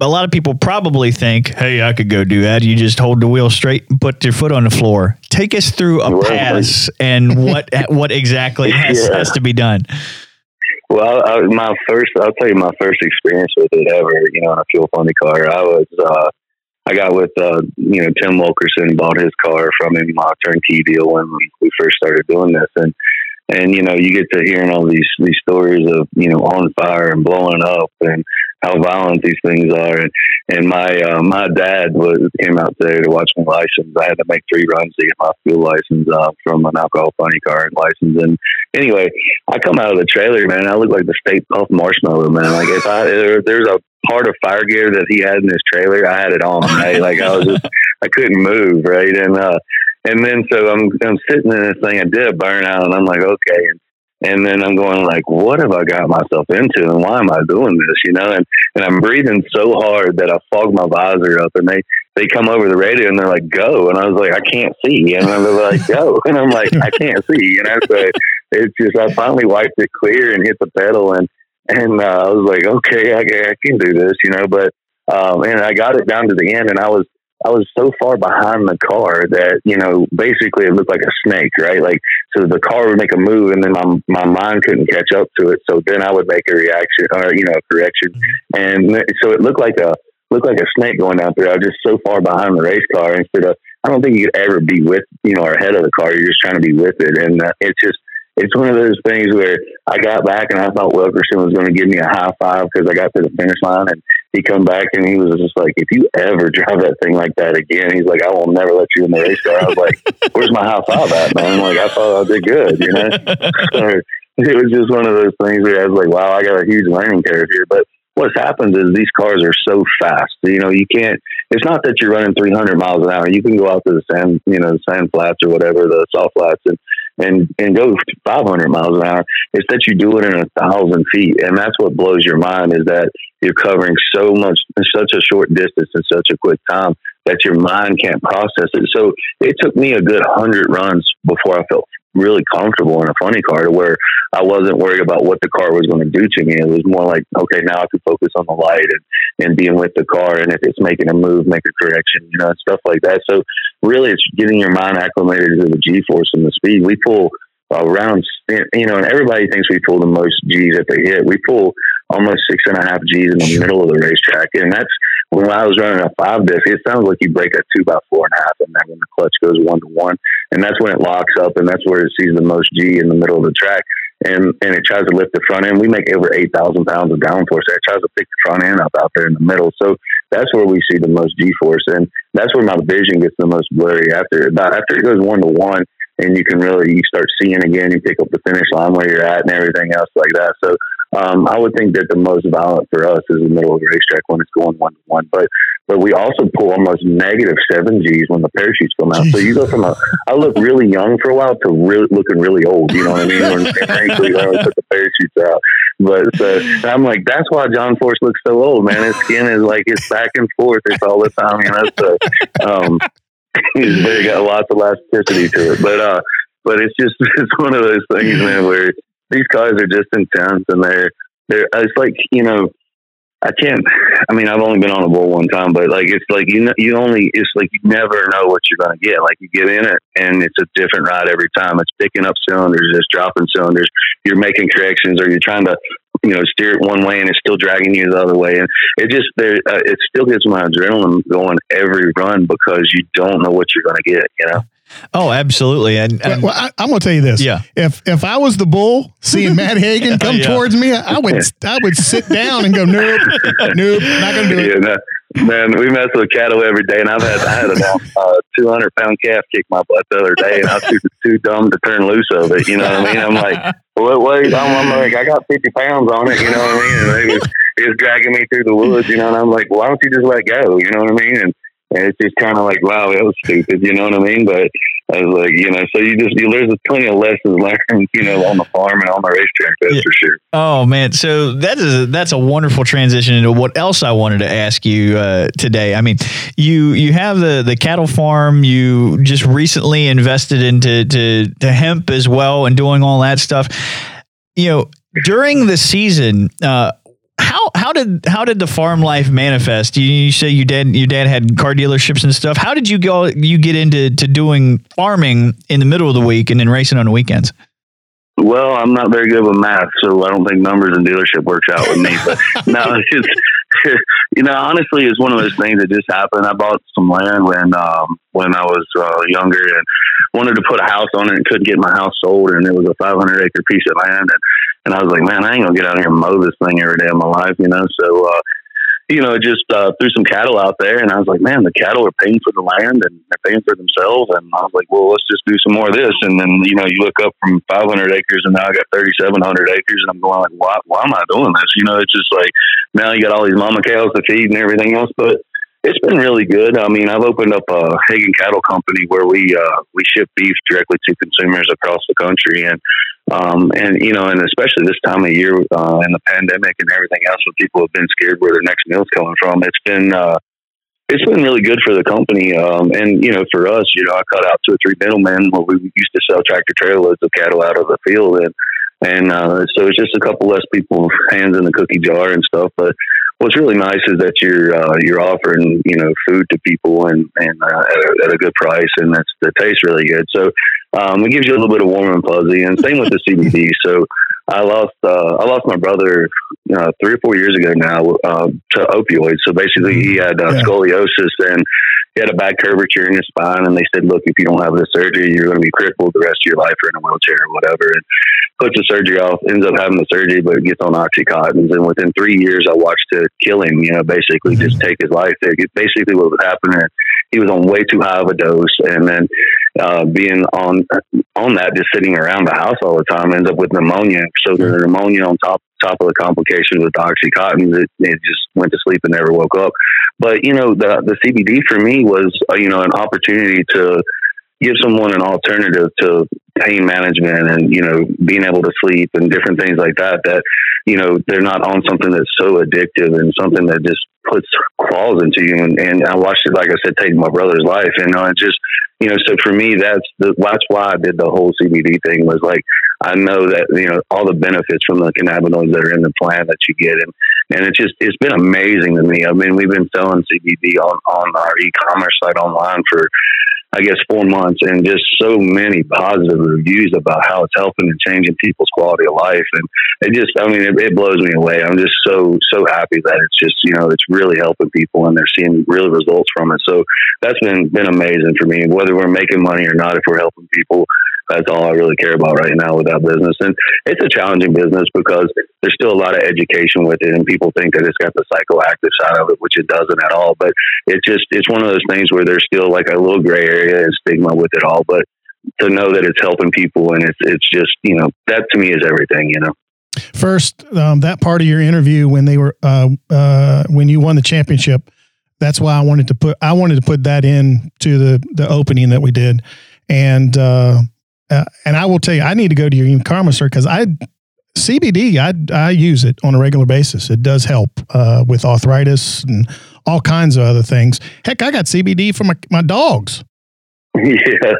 a lot of people probably think, "Hey, I could go do that." You just hold the wheel straight and put your foot on the floor. Take us through a pass and what what exactly has, yeah. has to be done. Well, I, my first, I'll tell you my first experience with it ever. You know, in a fuel funny car, I was, uh, I got with, uh, you know, Tim Wilkerson, bought his car from him, my turnkey deal when we, we first started doing this, and and you know, you get to hearing all these these stories of you know on fire and blowing up and how violent these things are. And, and my uh, my dad was came out there to watch my license. I had to make three runs to get my fuel license uh, from an alcohol funny car license. And anyway, I come out of the trailer, man. I look like the Stay Puft marshmallow, man. Like if I if there's a part of fire gear that he had in his trailer, I had it on. Right? Like I was just I couldn't move, right? And uh, and then so I'm I'm sitting in this thing. I did a burnout, and I'm like, okay. And and then I'm going like, what have I got myself into, and why am I doing this? You know, and and I'm breathing so hard that I fog my visor up, and they they come over the radio and they're like, go, and I was like, I can't see, and they're like, go, and I'm like, I can't see, you know. So it's just I finally wiped it clear and hit the pedal, and and uh, I was like, okay, I, I can do this, you know. But um, and I got it down to the end, and I was I was so far behind the car that you know basically it looked like a snake, right? Like so the car would make a move, and then my my mind couldn't catch up to it. So then I would make a reaction or you know a correction, mm-hmm. and so it looked like a looked like a snake going down there. I was just so far behind the race car instead of I don't think you could ever be with you know or ahead of the car. You're just trying to be with it, and uh, it's just it's one of those things where I got back and I thought Wilkerson was going to give me a high five because I got to the finish line and he come back and he was just like, if you ever drive that thing like that again, he's like, I will never let you in the race car. I was like, where's my high five at, man? I'm like, I thought I did good, you know? it was just one of those things where I was like, wow, I got a huge learning curve here. But what's happened is these cars are so fast. You know, you can't. It's not that you're running 300 miles an hour. You can go out to the sand, you know, the sand flats or whatever, the soft flats, and and and go 500 miles an hour. It's that you do it in a thousand feet, and that's what blows your mind is that you're covering so much in such a short distance in such a quick time that your mind can't process it. So it took me a good hundred runs before I felt really comfortable in a funny car to where I wasn't worried about what the car was going to do to me. It was more like, okay, now I can focus on the light and, and being with the car. And if it's making a move, make a correction, you know, stuff like that. So really it's getting your mind acclimated to the G force and the speed. We pull around, you know, and everybody thinks we pull the most G's that they hit. We pull almost six and a half G's in the middle of the racetrack. And that's when I was running a five disc, it sounds like you break a two by four and a half and then when the clutch goes one to one. And that's when it locks up and that's where it sees the most G in the middle of the track. And, and it tries to lift the front end. We make over 8,000 pounds of downforce. It tries to pick the front end up out there in the middle. So that's where we see the most G force. And that's where my vision gets the most blurry after, about after it goes one to one and you can really, you start seeing again, you pick up the finish line where you're at and everything else like that. So um, I would think that the most violent for us is the middle of the racetrack when it's going one to one. But but we also pull almost negative seven Gs when the parachutes come out. So you go from a I look really young for a while to really looking really old. You know what I mean? When when I put the parachutes out. But so I'm like, that's why John Force looks so old, man. His skin is like it's back and forth. It's all the time. You know, so um, he's very got lots of elasticity to it. But uh, but it's just it's one of those things, man, where these cars are just intense and they're they're it's like you know I can't. I mean, I've only been on a bull one time, but like it's like you know, you only it's like you never know what you're going to get. Like you get in it, and it's a different ride every time. It's picking up cylinders, it's dropping cylinders. You're making corrections, or you're trying to, you know, steer it one way, and it's still dragging you the other way. And it just there, uh, it still gets my adrenaline going every run because you don't know what you're going to get. You know. Oh, absolutely. And, and well, I, am going to tell you this. Yeah. If if I was the bull seeing Matt Hagan come yeah. towards me, I would I would sit down and go, nope, nope, not going to do it. Yeah, no, man, we mess with cattle every day, and I've had I had a uh, 200 pound calf kick my butt the other day, and I was too, too dumb to turn loose of it. You know what I mean? I'm like, what? Wait, I'm, I'm like, I got 50 pounds on it. You know what I mean? And it was, it was dragging me through the woods. You know, and I'm like, why don't you just let go? You know what I mean? And and it's just kind of like, wow, that was stupid, you know what I mean? But I was like, you know, so you just, you, there's plenty of lessons learned, you know, on the farm and on the racetrack, that's yeah. for sure. Oh man. So that is, a, that's a wonderful transition into what else I wanted to ask you uh, today. I mean, you, you have the, the cattle farm, you just recently invested into, to, to hemp as well and doing all that stuff. You know, during the season, uh, how how did how did the farm life manifest? You, you say your dad your dad had car dealerships and stuff. How did you go you get into to doing farming in the middle of the week and then racing on the weekends? Well, I'm not very good with math, so I don't think numbers and dealership works out with me. But no, it's just you know, honestly, it's one of those things that just happened. I bought some land when um, when I was uh, younger and wanted to put a house on it and couldn't get my house sold, and it was a 500 acre piece of land, and and I was like, man, I ain't gonna get out here and mow this thing every day of my life, you know. So uh, you know, just uh, threw some cattle out there, and I was like, man, the cattle are paying for the land and they're paying for themselves. And I was like, well, let's just do some more of this. And then, you know, you look up from 500 acres, and now I got 3,700 acres, and I'm going like, why, why am I doing this? You know, it's just like now you got all these mama cows to feed and everything else, but it's been really good. I mean, I've opened up a Hagan Cattle Company where we uh, we ship beef directly to consumers across the country, and um, and you know, and especially this time of year uh, in the pandemic and everything else, when people have been scared where their next meal's coming from, it's been uh, it's been really good for the company. Um, and you know, for us, you know, I cut out two or three middlemen where we used to sell tractor trailer loads of cattle out of the field, and and uh, so it's just a couple less people hands in the cookie jar and stuff, but what's really nice is that you're uh, you're offering you know food to people and and uh, at, a, at, a, good price and that's that tastes really good. So um, it gives you a little bit of warm and fuzzy. And same with the CBD. So I lost uh, I lost my brother uh, three or four years ago now uh, to opioids. So basically, he had uh, yeah. scoliosis and he had a bad curvature in his spine. And they said, "Look, if you don't have this surgery, you're going to be crippled the rest of your life or in a wheelchair or whatever." And puts the surgery off, ends up having the surgery, but gets on oxycontins. And within three years, I watched it kill him. You know, basically mm-hmm. just take his life. It, basically, what was happening, he was on way too high of a dose, and then uh, being on on that, just sitting around the house all the time, ends up with pneumonia. So the mm-hmm. pneumonia on top top of the complications with oxycontin, it, it just went to sleep and never woke up. But you know, the the CBD for me was uh, you know an opportunity to give someone an alternative to pain management and you know being able to sleep and different things like that that you know they're not on something that's so addictive and something that just puts claws into you. And, and I watched it like I said take my brother's life. And uh, it just you know so for me that's the that's why I did the whole CBD thing was like I know that you know all the benefits from the cannabinoids that are in the plant that you get. And and it's just it's been amazing to me. I mean we've been selling CBD on on our e-commerce site online for I guess four months and just so many positive reviews about how it's helping and changing people's quality of life. And it just, I mean, it, it blows me away. I'm just so, so happy that it's just, you know, it's really helping people and they're seeing real results from it. So that's been, been amazing for me, whether we're making money or not, if we're helping people, that's all I really care about right now with that business. And it's a challenging business because there's still a lot of education with it, and people think that it's got the psychoactive side of it, which it doesn't at all. But it's just it's one of those things where there's still like a little gray area and stigma with it all. But to know that it's helping people and it's it's just you know that to me is everything. You know. First, um, that part of your interview when they were uh, uh, when you won the championship, that's why I wanted to put I wanted to put that in to the the opening that we did, and uh, uh, and I will tell you, I need to go to your sir because I CBD I I use it on a regular basis. It does help uh, with arthritis and all kinds of other things. Heck, I got CBD for my my dogs. Yeah,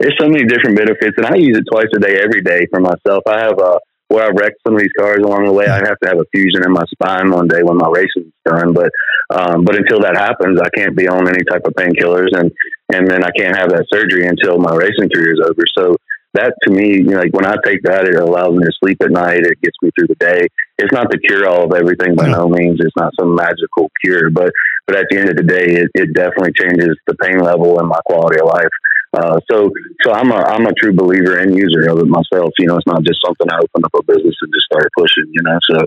there's so many different benefits, and I use it twice a day, every day for myself. I have a where I wrecked some of these cars along the way. I have to have a fusion in my spine one day when my racing's done. But um, but until that happens, I can't be on any type of painkillers, and and then I can't have that surgery until my racing career is over. So that to me, you know, like when I take that, it allows me to sleep at night. It gets me through the day. It's not the cure all of everything by no means. It's not some magical cure, but but at the end of the day, it, it definitely changes the pain level and my quality of life. Uh, so, so I'm a I'm a true believer and user of it myself. You know, it's not just something I opened up a business and just started pushing. You know, so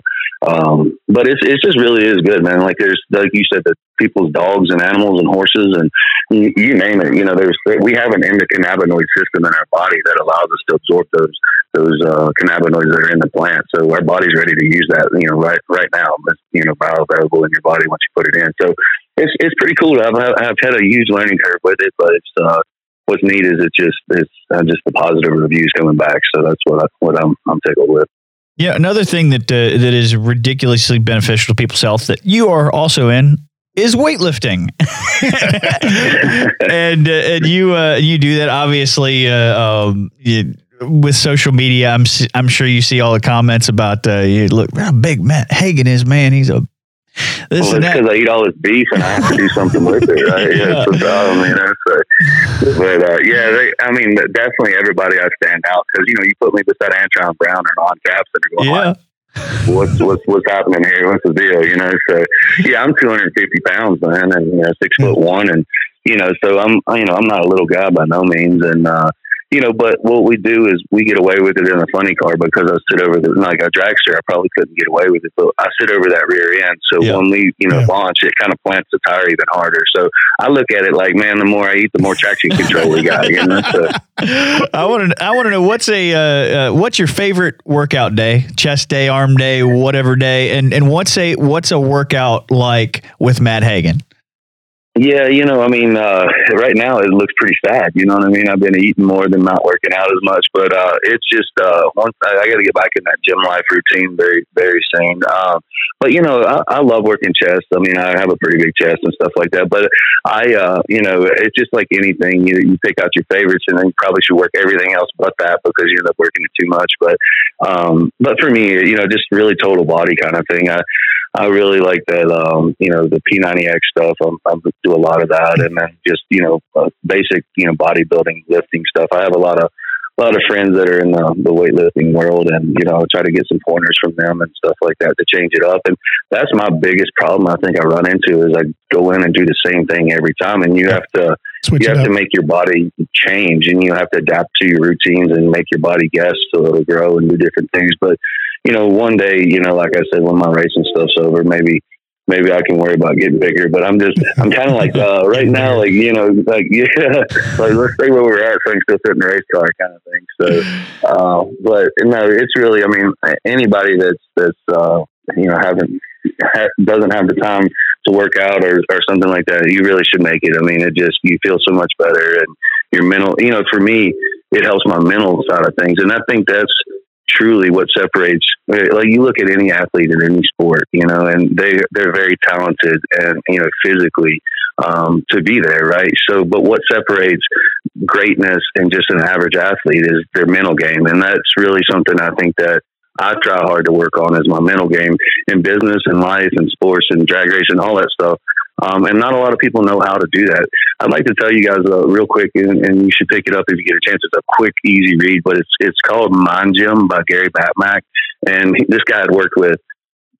um, but it's it just really is good, man. Like there's like you said, that people's dogs and animals and horses and you, you name it. You know, there's we have an endocannabinoid system in our body that allows us to absorb those those uh, cannabinoids that are in the plant. So our body's ready to use that. You know, right right now, it's, you know, bioavailable in your body once you put it in. So it's it's pretty cool. I've I've had a huge learning curve with it, but it's uh, what's neat is it's just it's uh, just the positive reviews coming back. So that's what I, what I'm I'm tickled with. Yeah, another thing that uh, that is ridiculously beneficial to people's health that you are also in is weightlifting, and uh, and you uh, you do that obviously uh, um, you, with social media. I'm I'm sure you see all the comments about uh, you look how big Matt Hagan is. Man, he's a this well, it's because I eat all this beef and I have to do something with it, right? yeah. That's the problem, you know. So, but uh, yeah, they, I mean, definitely everybody I stand out because you know you put me beside Antron Brown and Ron Capps and you're going, yeah. what's what's what's happening here? What's the deal? You know, so yeah, I'm 250 pounds, man, and you know, six foot one, and you know, so I'm you know I'm not a little guy by no means, and uh, you know, but what we do is we get away with it in a funny car because I sit over the like a dragster. I probably couldn't get away with it, but I sit over that rear end. So yeah. when we, you know, yeah. launch, it kind of plants the tire even harder. So I look at it like, man, the more I eat, the more traction control we got. You know? so. I want to, I want to know what's a, uh, uh, what's your favorite workout day? Chest day, arm day, whatever day, and and what's a what's a workout like with Matt Hagan? Yeah, you know, I mean, uh, right now it looks pretty sad. You know what I mean? I've been eating more than not working out as much, but uh, it's just uh, once I, I got to get back in that gym life routine very, very soon. Um, but you know, I, I love working chest. I mean, I have a pretty big chest and stuff like that. But I, uh, you know, it's just like anything. You you pick out your favorites, and then you probably should work everything else but that because you end up working it too much. But um, but for me, you know, just really total body kind of thing. I I really like that, um, you know, the P90X stuff. I'm, I do a lot of that, and then just you know, uh, basic you know bodybuilding, lifting stuff. I have a lot of a lot of friends that are in the, the weightlifting world, and you know, try to get some pointers from them and stuff like that to change it up. And that's my biggest problem. I think I run into is I go in and do the same thing every time, and you have to Switch you have to make your body change, and you have to adapt to your routines and make your body guess so it'll grow and do different things. But you know, one day, you know, like I said, when my racing stuff's over, maybe maybe I can worry about getting bigger. But I'm just, I'm kind of like uh, right now, like you know, like yeah, like let's say where we're at, I can still fit in the race car, kind of thing. So, uh, but no, it's really, I mean, anybody that's that's uh, you know haven't ha- doesn't have the time to work out or or something like that, you really should make it. I mean, it just you feel so much better and your mental. You know, for me, it helps my mental side of things, and I think that's truly what separates. Like you look at any athlete in any sport, you know, and they they're very talented and you know physically um, to be there, right? So, but what separates greatness and just an average athlete is their mental game, and that's really something I think that I try hard to work on is my mental game in business and life and sports and drag racing, and all that stuff. Um, and not a lot of people know how to do that. I'd like to tell you guys uh, real quick, and, and, you should pick it up if you get a chance. It's a quick, easy read, but it's it's called Mind Gym by Gary Batmack, and he, this guy had worked with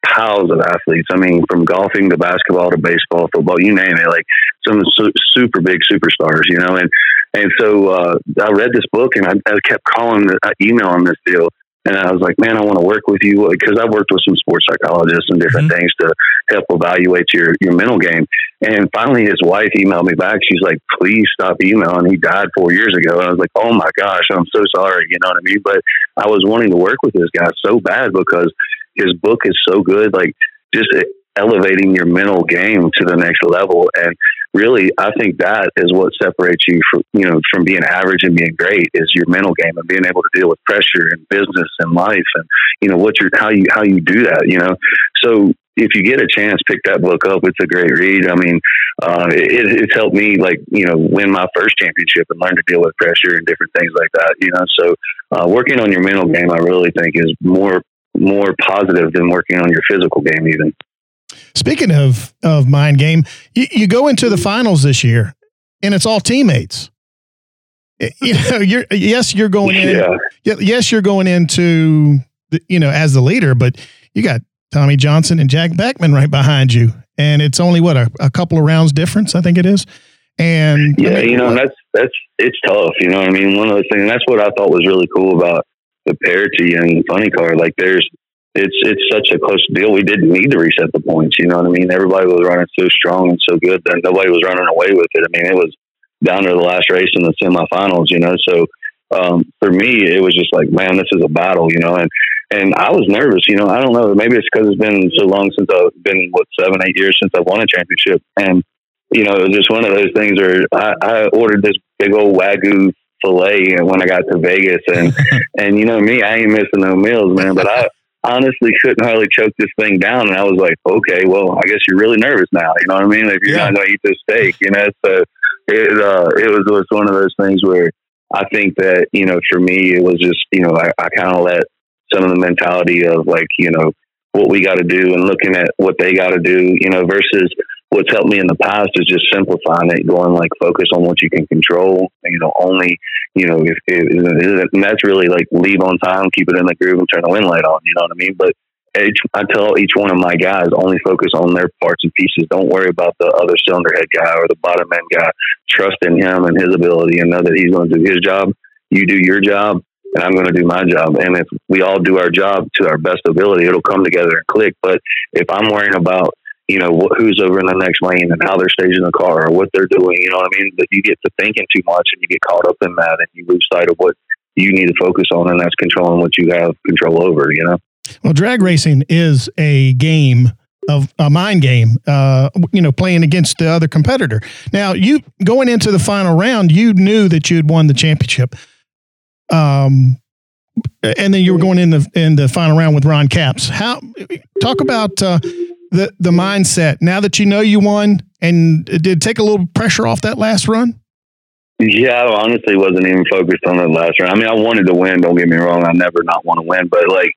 piles of athletes. I mean, from golfing to basketball to baseball, football, you name it. Like some su- super big superstars, you know. And and so uh, I read this book, and I, I kept calling, uh, emailing this deal and I was like, man, I want to work with you because I worked with some sports psychologists and different mm-hmm. things to help evaluate your, your mental game. And finally, his wife emailed me back. She's like, please stop emailing. He died four years ago. And I was like, oh my gosh, I'm so sorry. You know what I mean? But I was wanting to work with this guy so bad because his book is so good. Like, just elevating your mental game to the next level. And really, I think that is what separates you from you know from being average and being great is your mental game and being able to deal with pressure in business and life and you know what your how you how you do that. You know, so if you get a chance, pick that book up. It's a great read. I mean, uh, it, it's helped me like you know win my first championship and learn to deal with pressure and different things like that. You know, so uh, working on your mental game, I really think is more more positive than working on your physical game even. Speaking of of mind game, you, you go into the finals this year, and it's all teammates. Eh, you know, you're yes, you're going in. Yeah. Yes, you're going into the, you know as the leader, but you got Tommy Johnson and Jack Beckman right behind you, and it's only what a, a couple of rounds difference, I think it is. And yeah, I mean, you know, uh, that's that's it's tough. You know what I mean? One of those things. That's what I thought was really cool about the parity and the funny car. Like, there's it's it's such a close deal. We didn't need to reset the points. You know what I mean? Everybody was running so strong and so good that nobody was running away with it. I mean, it was down to the last race in the semifinals. You know, so um, for me, it was just like, man, this is a battle. You know, and and I was nervous. You know, I don't know. Maybe it's because it's been so long since I've been what seven, eight years since I've won a championship, and you know, it was just one of those things where I, I ordered this big old wagyu fillet when I got to Vegas, and and you know me, I ain't missing no meals, man. But I honestly couldn't hardly choke this thing down. And I was like, okay, well, I guess you're really nervous now. You know what I mean? If you're yeah. not going to eat this steak, you know, so it, uh, it was, was one of those things where I think that, you know, for me, it was just, you know, I, I kind of let some of the mentality of like, you know, what we got to do and looking at what they got to do, you know, versus what's helped me in the past is just simplifying it, going like focus on what you can control. You know, only you know if, if and that's really like leave on time, keep it in the groove, and turn the win light on. You know what I mean? But each, I tell each one of my guys only focus on their parts and pieces. Don't worry about the other cylinder head guy or the bottom end guy. Trust in him and his ability, and know that he's going to do his job. You do your job, and I'm going to do my job. And if we all do our job to our best ability, it'll come together and click. But if I'm worrying about you know, wh- who's over in the next lane and how they're staging the car or what they're doing. You know what I mean? That you get to thinking too much and you get caught up in that and you lose sight of what you need to focus on, and that's controlling what you have control over. You know. Well, drag racing is a game of a mind game, uh, you know, playing against the other competitor. Now, you going into the final round, you knew that you had won the championship. Um, and then you were going in the in the final round with Ron Capps. How talk about uh, the the mindset now that you know you won and did take a little pressure off that last run? Yeah, I honestly wasn't even focused on the last run. I mean, I wanted to win. Don't get me wrong. I never not want to win, but like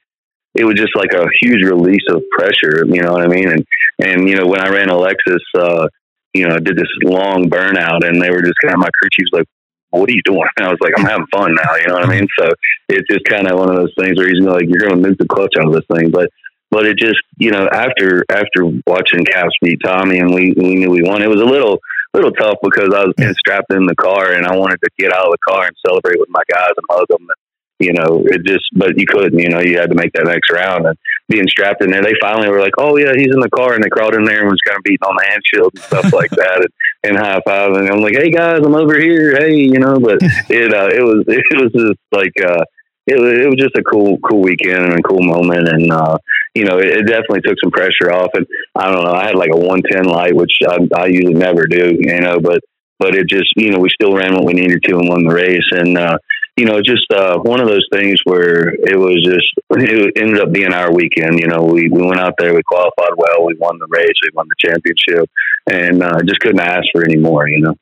it was just like a huge release of pressure. You know what I mean? And and you know when I ran Alexis, uh, you know, I did this long burnout, and they were just kind of my crew chief was like, "What are you doing?" And I was like, "I'm having fun now." You know what I mean? So it's just kind of one of those things where he's like, "You're going to move the clutch out of this thing," but but it just you know after after watching Capps beat Tommy and we we knew we won, it was a little little tough because I was yeah. strapped in the car and I wanted to get out of the car and celebrate with my guys and hug them. And, you know, it just, but you couldn't, you know, you had to make that next round and being strapped in there. They finally were like, oh, yeah, he's in the car. And they crawled in there and was kind of beating on the hand shield and stuff like that and, and high five. And I'm like, hey, guys, I'm over here. Hey, you know, but it, uh, it was, it was just like, uh, it was, it was just a cool, cool weekend and a cool moment. And, uh, you know, it, it, definitely took some pressure off. And I don't know, I had like a 110 light, which I, I usually never do, you know, but but it just you know we still ran what we needed to and won the race. And uh, you know, just uh, one of those things where it was just it ended up being our weekend. You know, we we went out there, we qualified well, we won the race, we won the championship, and uh, just couldn't ask for any more. You know.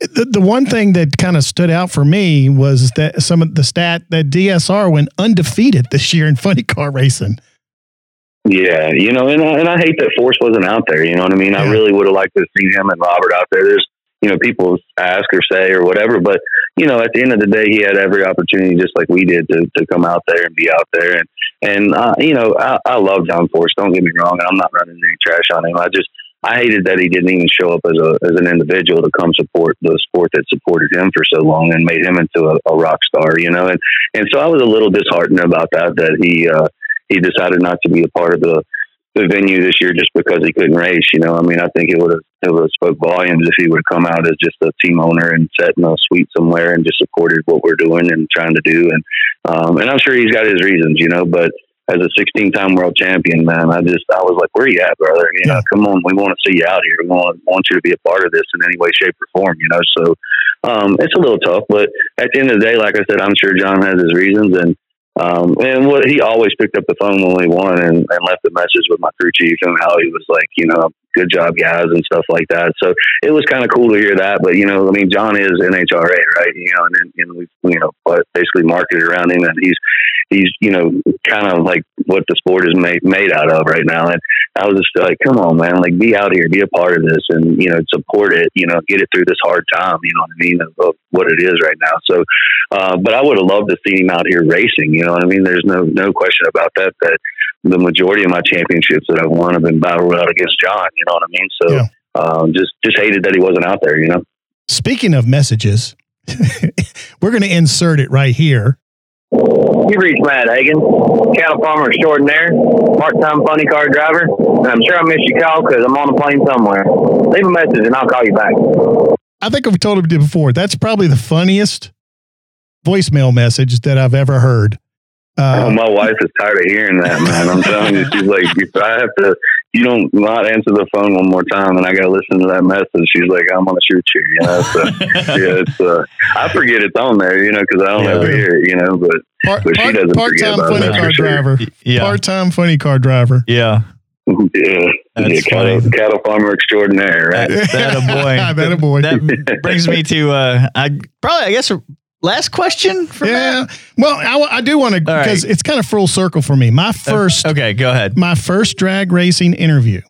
The, the one thing that kind of stood out for me was that some of the stat that DSR went undefeated this year in funny car racing. Yeah, you know, and I, and I hate that Force wasn't out there. You know what I mean? Yeah. I really would have liked to see him and Robert out there. There's, you know, people ask or say or whatever, but you know, at the end of the day, he had every opportunity, just like we did, to, to come out there and be out there. And and uh, you know, I, I love John Force. Don't get me wrong. I'm not running any trash on him. I just I hated that he didn't even show up as a as an individual to come support the sport that supported him for so long and made him into a, a rock star. You know, and and so I was a little disheartened about that. That he. Uh, he decided not to be a part of the the venue this year just because he couldn't race. You know, I mean, I think it would have it would have spoke volumes if he would have come out as just a team owner and sat in a suite somewhere and just supported what we're doing and trying to do. And um, and I'm sure he's got his reasons, you know, but. As a 16 time world champion, man, I just, I was like, where are you at, brother? You know, come on, we want to see you out here. We want, want you to be a part of this in any way, shape, or form, you know? So, um, it's a little tough, but at the end of the day, like I said, I'm sure John has his reasons and, um, and what he always picked up the phone when we won and, and left a message with my crew chief and how he was like, you know, good job, guys, and stuff like that. So it was kind of cool to hear that. But you know, I mean, John is NHRA, right? You know, and, and we, you know, basically marketed around him, and he's he's you know kind of like what the sport is made made out of right now. And I was just like, come on, man, like be out here, be a part of this, and you know, support it. You know, get it through this hard time. You know what I mean of, of what it is right now. So, uh, but I would have loved to see him out here racing. You know what I mean? There's no no question about that. That the majority of my championships that I've won have been battle out against John. Know what I mean? So, Yeah. um, just just hated that he wasn't out there. You know. Speaking of messages, we're going to insert it right here. You reached Matt Hagan, cattle farmer extraordinaire, part-time funny car driver, and I'm sure I missed your call because I'm on a plane somewhere. Leave a message and I'll call you back. I think I've told him before. That's probably the funniest voicemail message that I've ever heard. Oh, Uh, my wife is tired of hearing that, man. I'm telling you, she's like, if I have to, you don't not answer the phone one more time, and I got to listen to that message. She's like, I'm gonna shoot you, you know. So yeah, it's uh, I forget it's on there, you know, because I don't Yeah. ever hear it, you know. But part, but she doesn't forget part-time about funny it, car sure. driver. Yeah. Part-time funny car driver. Yeah. yeah, That's yeah cattle, cattle farmer extraordinaire, right? That a boy. that a boy. That brings me to uh, I probably I guess last question for yeah. Well, I, I do want to All right. because it's kind of full circle for me. My first, Okay, go ahead. my first drag racing interview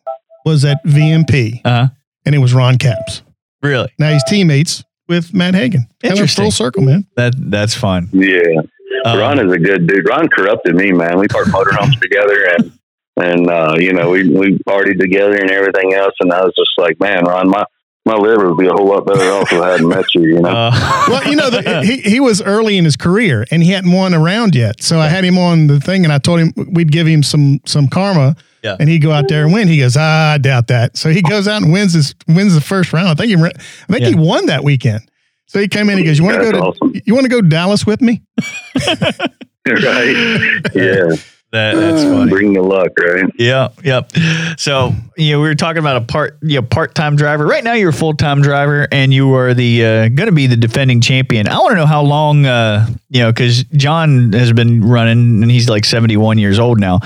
was at VMP, Uh huh. and it was Ron Capps. Really? Now he's teammates with Matt Hagan. Kind of Interesting. full circle, man. That that's fun. Yeah, Um, Ron is a good dude. Ron corrupted me, man. We parked motorhomes together, and and uh, you know we we partied together and everything else. And I was just like, man, Ron, my my liver would be a whole lot better off if I hadn't met you. You know. uh, Well, you know, the, he, he was early in his career and he hadn't won around yet. So I had him on the thing and I told him we'd give him some some karma Yeah. and he'd go out there and win. He goes, ah, I doubt that. So he goes out and wins his wins the first round. I think he I think he won that weekend. So he came in. And he goes, "You want to go to awesome. you want to go Dallas with me?" right? Yeah. That, that's funny. Bring the luck, right? Yeah, yep. So you know, we were talking about a part, you know, part-time driver. Right now, you're a full-time driver, and you are the uh, going to be the defending champion. I want to know how long, uh, you know, because John has been running, and he's like 71 years old now.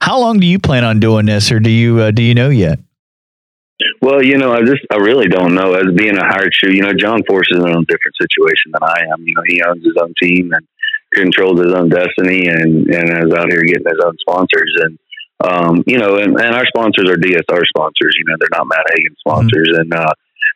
How long do you plan on doing this, or do you uh, do you know yet? Well, you know, I just I really don't know. As being a hired shoe, you know, John Force is in a different situation than I am. You know, he owns his own team and controls his own destiny, and and is out here getting his own sponsors. And um, you know, and, and our sponsors are DSR sponsors. You know, they're not Matt Hagan sponsors, and uh,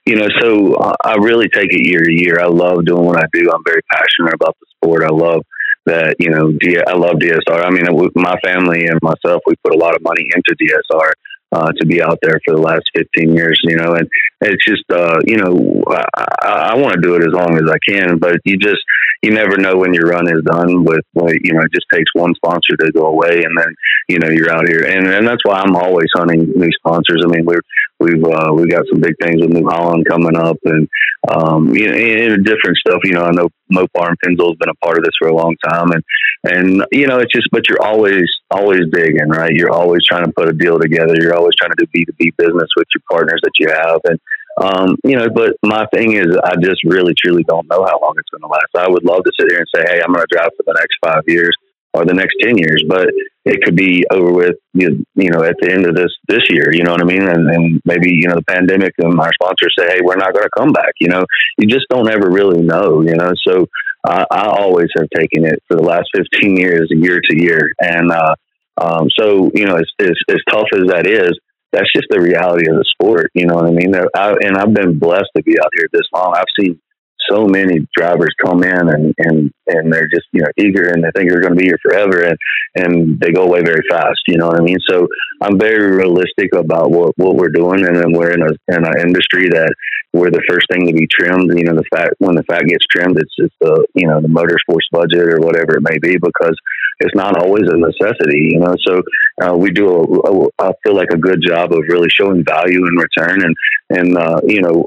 you know, so I really take it year to year. I love doing what I do. I'm very passionate about the sport. I love that. You know, D- I love DSR. I mean, my family and myself, we put a lot of money into DSR uh, to be out there for the last 15 years, you know, and it's just, uh, you know, I, I want to do it as long as I can, but you just, you never know when your run is done with, like, you know, it just takes one sponsor to go away and then, you know, you're out here. And, and that's why I'm always hunting new sponsors. I mean, we're, we've, uh, we've got some big things with New Holland coming up and, um, you know, and different stuff, you know, I know Mopar and Pennzoil has been a part of this for a long time and, and, you know, it's just, but you're always, always digging, right? You're always trying to put a deal together. You're always trying to do B2B business with your partners that you have. And, um, you know, but my thing is, I just really, truly don't know how long it's going to last. I would love to sit here and say, hey, I'm going to drive for the next five years or the next 10 years, but it could be over with, you know, at the end of this, this year, you know what I mean? And, and maybe, you know, the pandemic and our sponsors say, Hey, we're not going to come back. You know, you just don't ever really know, you know? So I, I always have taken it for the last 15 years, year to year. And, uh, um, so, you know, as, as, as tough as that is, that's just the reality of the sport. You know what I mean? I, and I've been blessed to be out here this long. I've seen so many drivers come in and, and, and they're just, you know, eager and they think they're going to be here forever and, and they go away very fast. You know what I mean? So I'm very realistic about what, what we're doing. And then we're in a, in an industry that we're the first thing to be trimmed. You know, the fat, when the fat gets trimmed, it's just the, you know, the motorsports budget or whatever it may be, because it's not always a necessity, you know. So uh, we do, a, a, I feel like a good job of really showing value in return and and uh, you know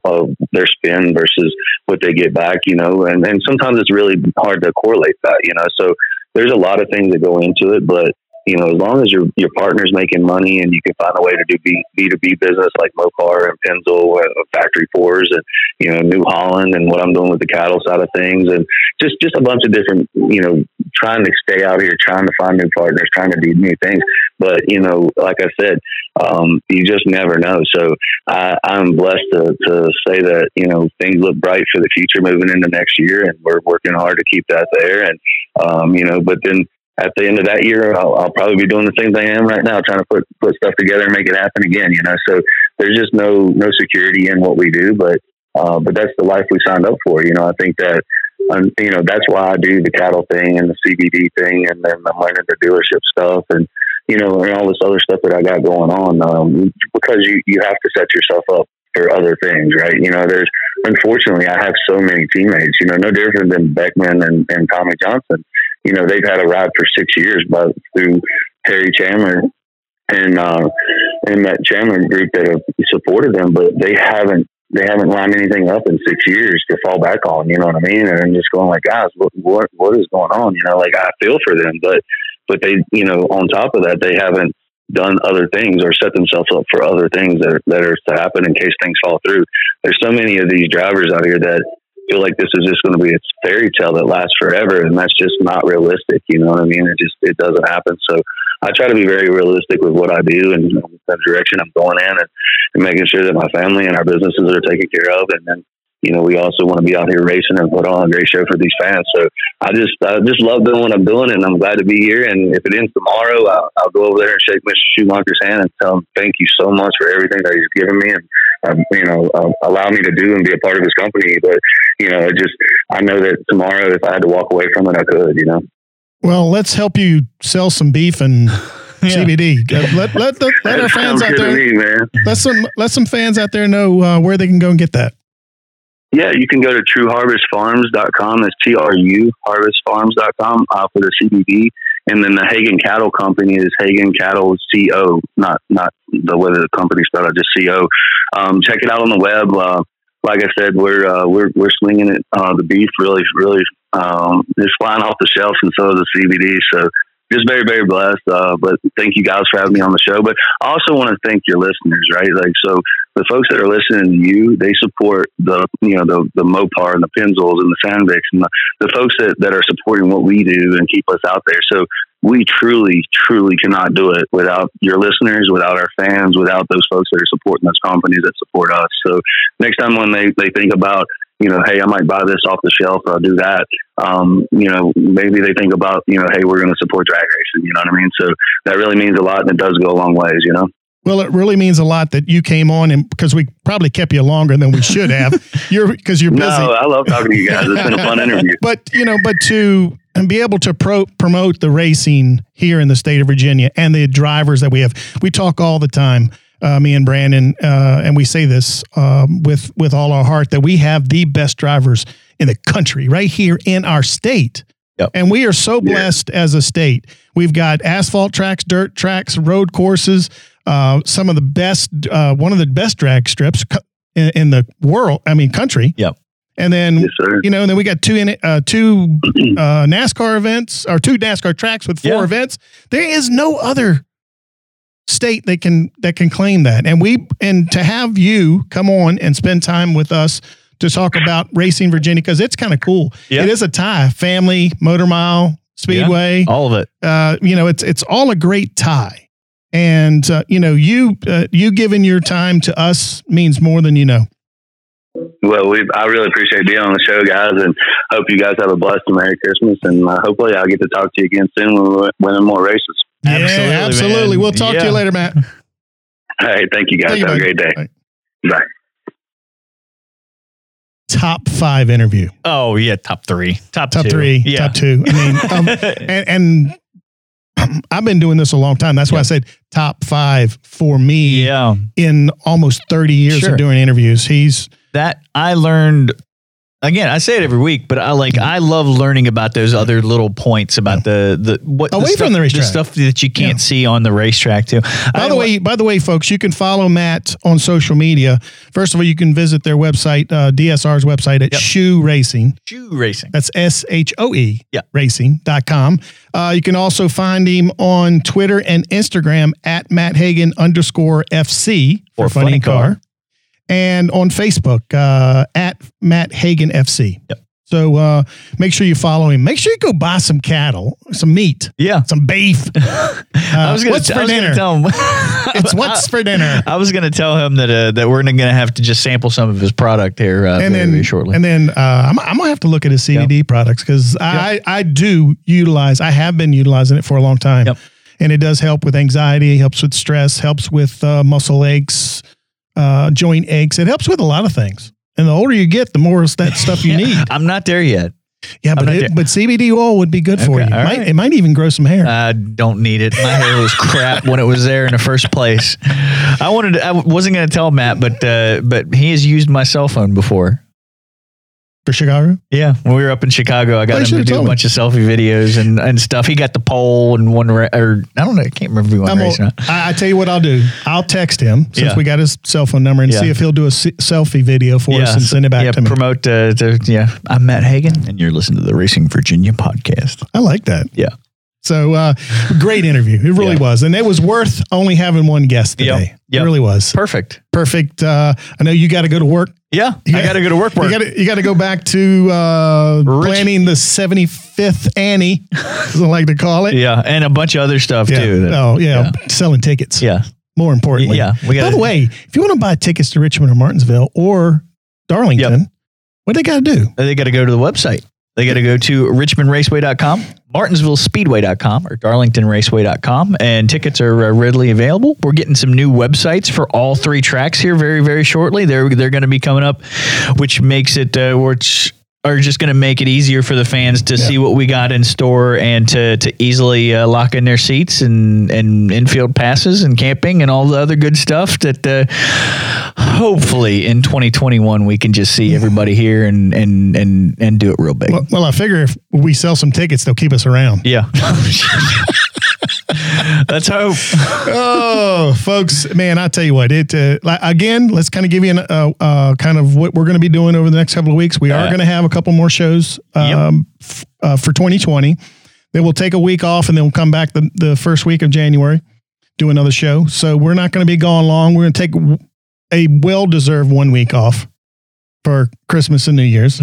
their spend versus what they get back, you know. And and sometimes it's really hard to correlate that, you know. So there's a lot of things that go into it, but you know, as long as your your partner's making money and you can find a way to do B two B business like Mopar and Pennzoil, and Factory Fours, and you know New Holland, and what I'm doing with the cattle side of things, and just just a bunch of different, you know, trying to stay out here, trying to find new partners, trying to do new things. But you know, like I said, um, you just never know. So I, I'm blessed to to say that you know things look bright for the future moving into next year, and we're working hard to keep that there. And um, you know, but then at the end of that year, I'll, I'll, probably be doing the same thing I am right now, trying to put put stuff together and make it happen again. You know, so there's just no no security in what we do, but uh, but that's the life we signed up for. You know, I think that um, you know that's why I do the cattle thing and the CBD thing, and then I'm learning the dealership stuff and you know and all this other stuff that I got going on um, because you you have to set yourself up for other things, right? You know, there's unfortunately I have so many teammates. You know, no different than Beckman and, and Tommy Johnson you know, they've had a ride for six years, but through Terry Chandler and uh, and that Chandler group that have supported them, but they haven't they haven't lined anything up in six years to fall back on. You know what I mean? And I'm just going like, guys, what what what is going on? You know, like I feel for them, but but they, you know, on top of that, they haven't done other things or set themselves up for other things that are, that are to happen in case things fall through. There's so many of these drivers out here that feel like this is just going to be a fairy tale that lasts forever, and that's just not realistic. You know what I mean? It just it doesn't happen. So I try to be very realistic with what I do and the direction I'm going in, and, and making sure that my family and our businesses are taken care of, and then you know, we also want to be out here racing and put on a great show for these fans. So I just, I just love doing what I'm doing, and I'm glad to be here. And if it ends tomorrow, I'll, I'll go over there and shake Mr. Schumacher's hand and tell him thank you so much for everything that he's given me, and um, you know, uh, allow me to do and be a part of his company. But you know, it just, I know that tomorrow, if I had to walk away from it, I could. You know. Well, let's help you sell some beef and. Yeah. CBD. Uh, let let the, let our fans out there. Me, let some let some fans out there know uh, where they can go and get that. Yeah, you can go to truharvestfarms.com. That's T R U harvestfarms.com uh, for the CBD. And then the Hagan Cattle Company is Hagan Cattle CO, not not the way the company spelled just CO. Um, check it out on the web. Uh, like I said, we're uh, we're we're swinging it. Uh, the beef really really um, is flying off the shelves, and so is the CBD. So just very, very blessed. Uh, but thank you guys for having me on the show. But I also want to thank your listeners, right? Like, so the folks that are listening to you, they support the, you know, the, the Mopar and the Pennzoils and the Sandviks and the, the folks that, that are supporting what we do and keep us out there. So we truly, truly cannot do it without your listeners, without our fans, without those folks that are supporting those companies that support us. So next time when they, they think about you know, hey, I might buy this off the shelf or I'll do that. Um, you know, maybe they think about, you know, hey, we're going to support drag racing. You know what I mean? So that really means a lot and it does go a long ways, you know? Well, it really means a lot that you came on, and because we probably kept you longer than we should have. you're because you're busy. No, I love talking to you guys. It's been a fun interview. but you know, but to and be able to pro- promote the racing here in the state of Virginia and the drivers that we have, we talk all the time uh, me and Brandon, uh, and we say this um, with with all our heart that we have the best drivers in the country right here in our state. Yep. And we are so blessed yeah. as a state. We've got asphalt tracks, dirt tracks, road courses, uh, some of the best, uh, one of the best drag strips in, in, the world. I mean, country. Yep. And then yes, you know, and then we got two in uh, two uh, NASCAR events or two NASCAR tracks with four yeah. events. There is no other state that can that can claim that. And we and to have you come on and spend time with us to talk about racing Virginia because it's kind of cool. Yeah. It is a tie, family, motor mile, speedway. All of it. Uh, you know, it's it's all a great tie. And uh, you know, you uh, you giving your time to us means more than you know. Well, we I really appreciate being on the show, guys, and hope you guys have a blessed and Merry Christmas. And uh, hopefully, I'll get to talk to you again soon when we're winning more races. Absolutely, yeah, absolutely. man. We'll talk to you later, Matt. All right, thank you, guys. Thank you, have a great day. Bye. Bye. Top five interview. Oh yeah, top three, top, top two. three, yeah. top two. I mean, um, and, and I've been doing this a long time. That's why I said top five for me yeah. in almost 30 years Sure. of doing interviews. He's that I learned again, I say it every week, but I like I love learning about those other little points about the the what Away the from the racetrack. The stuff that you can't Yeah. see on the racetrack too. by the way, by the way, folks, you can follow Matt on social media. First of all, you can visit their website, uh, DSR's website at Yep. Shoe Racing. shoe racing. That's S H O E Yeah. racing.com. Uh, you can also find him on Twitter and Instagram at Matt Hagan underscore FC for Or Funny, Funny car. Car. And on Facebook uh, at Matt Hagan FC. Yep. So uh, make sure you follow him. Make sure you go buy some cattle, some meat, Yeah. some beef. Uh, I was gonna, what's I for dinner? tell him. it's what's for dinner. I was gonna tell him that uh, that we're gonna have to just sample some of his product here uh, and very, then very shortly. And then uh, I'm, I'm gonna have to look at his CBD products because I, I do utilize. I have been utilizing it for a long time, Yep. and it does help with anxiety, helps with stress, helps with uh, muscle aches, uh, joint aches. It helps with a lot of things. And the older you get, the more that stuff you need. I'm not there yet. Yeah, but it, but CBD oil would be good for you. It might, right. it might even grow some hair. I don't need it. My hair was crap when it was there in the first place. I wanted. To, I wasn't going to tell Matt, but uh, but he has used my cell phone before. For Chicago. Yeah, when we were up in Chicago, I got you him to do a told me. bunch of selfie videos and, and stuff. He got the pole and one, ra- or I don't know, I can't remember if he won I'm a race or not. I, I tell you what I'll do. I'll text him since Yeah. we got his cell phone number and Yeah. see if he'll do a se- selfie video for us and so- send it back yeah, to me. promote. Uh, to, yeah, I'm Matt Hagan, and you're listening to the Racing Virginia podcast. I like that. Yeah, So uh, great interview. It really Yeah. was. And it was worth only having one guest today. Yep. It really was. perfect. Perfect. Uh, I know you got to go to work. Yeah, You I got to go to work. You Work. got you got to go back to uh, planning the 75th Annie, as I like to call it. yeah, and a bunch of other stuff Yeah. too. that- Oh, yeah. Selling tickets. yeah, More importantly. Yeah, we By gotta- the way, if you want to buy tickets to Richmond or Martinsville or Darlington, what do they got to do? they got to go to the website. They got to go to richmondraceway.com, martinsvillespeedway.com, or darlingtonraceway.com, and tickets are uh, readily available. We're getting some new websites for all three tracks here very, very shortly. They're they're going to be coming up, which makes it uh, which are just going to make it easier for the fans to see what we got in store and to to easily uh, lock in their seats and and infield passes and camping and all the other good stuff that uh, hopefully in 2021 we can just see everybody here and and and and do it real big. Well, well, I figure if we sell some tickets, they'll keep us around. Yeah. Let's hope. oh, folks, man, I tell you what, it uh, again. Let's kind of give you an uh, uh, kind of what we're going to be doing over the next couple of weeks. We are going to have a couple more shows um, f- uh, for 2020. Then we'll take a week off, and then we'll come back the the first week of January, do another show. So we're not going to be gone long. We're going to take a well deserved one week off for Christmas and New Year's.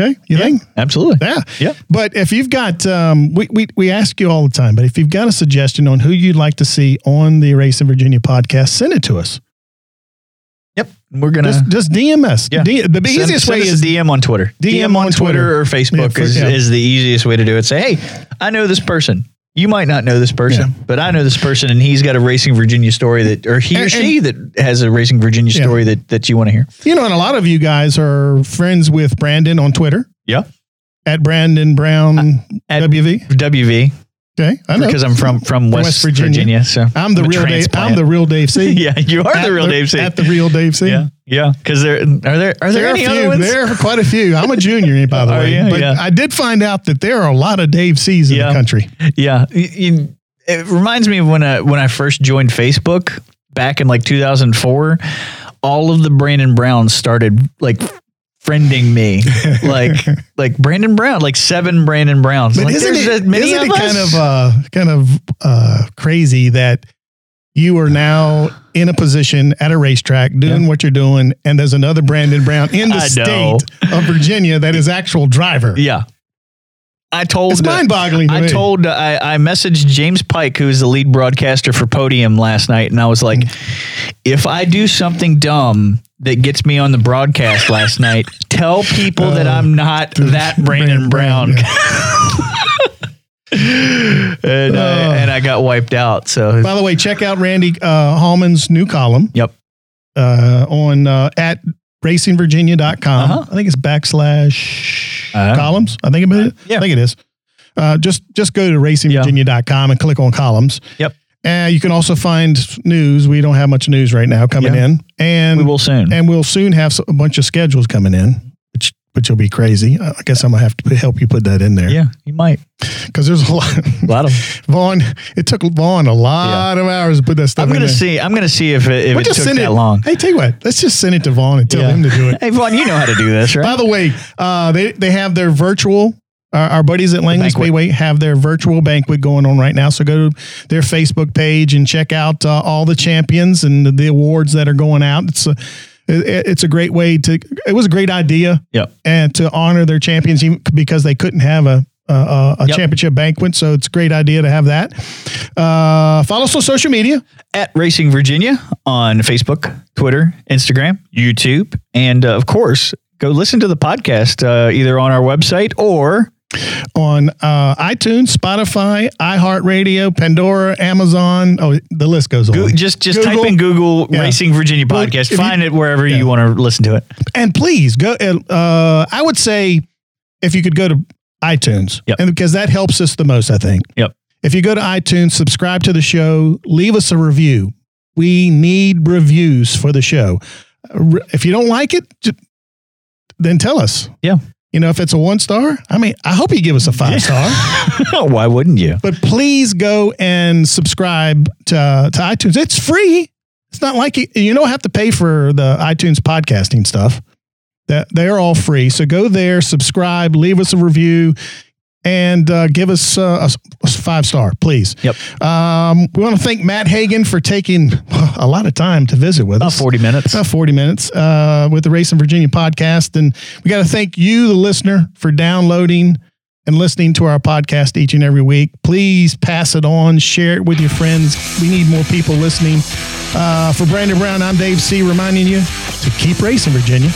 Okay, you think? Absolutely. Yeah. Yeah. But if you've got, um, we, we, we ask you all the time, but if you've got a suggestion on who you'd like to see on the Racing Virginia podcast, send it to us. Yep. We're gonna Just, just DM us. Yeah. D- the send- easiest send way is DM on Twitter. DM DM, on on Twitter, Twitter. or Facebook Yeah, for- is, yeah. is the easiest way to do it. Say, hey, I know this person. You might not know this person, Yeah. but I know this person, and he's got a Racing Virginia story that, or he or And- she that has a Racing Virginia Yeah. story that that you want to hear. you know, and a lot of you guys are friends with Brandon on Twitter Yeah. at Brandon Brown uh, At WV. WV Okay, I know because I'm from from West, West Virginia. Virginia. so I'm the a real Dave. I'm the real Dave C. yeah, you are At the real Dave C. At the real Dave C. yeah, yeah. Because there are there are there, There any other few. ones? There are quite a few. I'm a junior, eh, by the Oh, way. yeah, but yeah. I did find out that there are a lot of Dave C's in Yeah. the country. Yeah, you- it reminds me of when I when I first joined Facebook back in like 2004. All of the Brandon Browns started like friending me, like like Brandon Brown, like seven Brandon Browns. But like, isn't it, isn't it kind us? of uh, kind of uh, crazy that you are now in a position at a racetrack doing what you're doing, and there's another Brandon Brown in the I know. state of Virginia that is actual driver. Yeah. I told It's mind-boggling to I me. told I, I messaged James Pike, who is the lead broadcaster for Podium last night, and I was like, if I do something dumb that gets me on the broadcast last night, tell people that I'm not that Brandon Brown. and, I, and I got wiped out. So By the way, check out Randy uh, Hallman's new column. Yep. Uh, on uh, at racingvirginia.com. Uh-huh. I think it's backslash Uh-huh. columns. I think it is. Yeah. I think it is. Uh, just just go to racingvirginia.com and click on columns. Yep. Uh, you can also find news. We don't have much news right now coming Yeah. in, and we will soon. and we'll soon have a bunch of schedules coming in, which will be crazy. I guess I'm gonna have to help you put that in there yeah, you might. because there's a lot. A lot of. Vaughn, it took Vaughn a lot of hours to put that stuff. I'm gonna see. I'm gonna see if it, if We'll it took that it long. Hey, tell you what, let's just send it to Vaughn and tell Yeah. him to do it. Hey, Vaughn, you know how to do this, right? By the way, uh, they they have their virtual. Uh, our buddies at Langley. Speedway have their virtual banquet going on right now. So go to their Facebook page and check out uh, all the champions and the, the awards that are going out. It's a it, it's a great way to. It was a great idea Yep. and to honor their champions because they couldn't have a a, a, a Yep. championship banquet. So it's a great idea to have that. Uh, follow us on social media. At Racing Virginia on Facebook, Twitter, Instagram, YouTube, and uh, of course, go listen to the podcast uh, either on our website or on uh, iTunes, Spotify, iHeartRadio, Pandora, Amazon. Oh, the list goes on. Go- just just Google. type in Google Yeah. Racing Virginia Well, podcast. you- Find it wherever Yeah. you want to listen to it. and please go. Uh, I would say if you could go to iTunes, Yep. and because that helps us the most, I think. Yep. If you go to iTunes, subscribe to the show, leave us a review. We need reviews for the show. Uh, If you don't like it, then tell us. Yeah. You know, if it's a one star, I mean, I hope you give us a five star. Why wouldn't you? but please go and subscribe to, to iTunes. It's free. It's not like you, you don't have to pay for the iTunes podcasting stuff. That they're all free. So go there, subscribe, leave us a review, and uh, give us uh, a five star, please. Yep. Um, we want to thank Matt Hagan for taking a lot of time to visit with us. About us. 40 minutes. About 40 minutes uh, with the Racing Virginia podcast. And we got to thank you, the listener, for downloading and listening to our podcast each and every week. Please pass it on, share it with your friends. We need more people listening. Uh, for Brandon Brown, I'm Dave C., reminding you to keep racing, Virginia.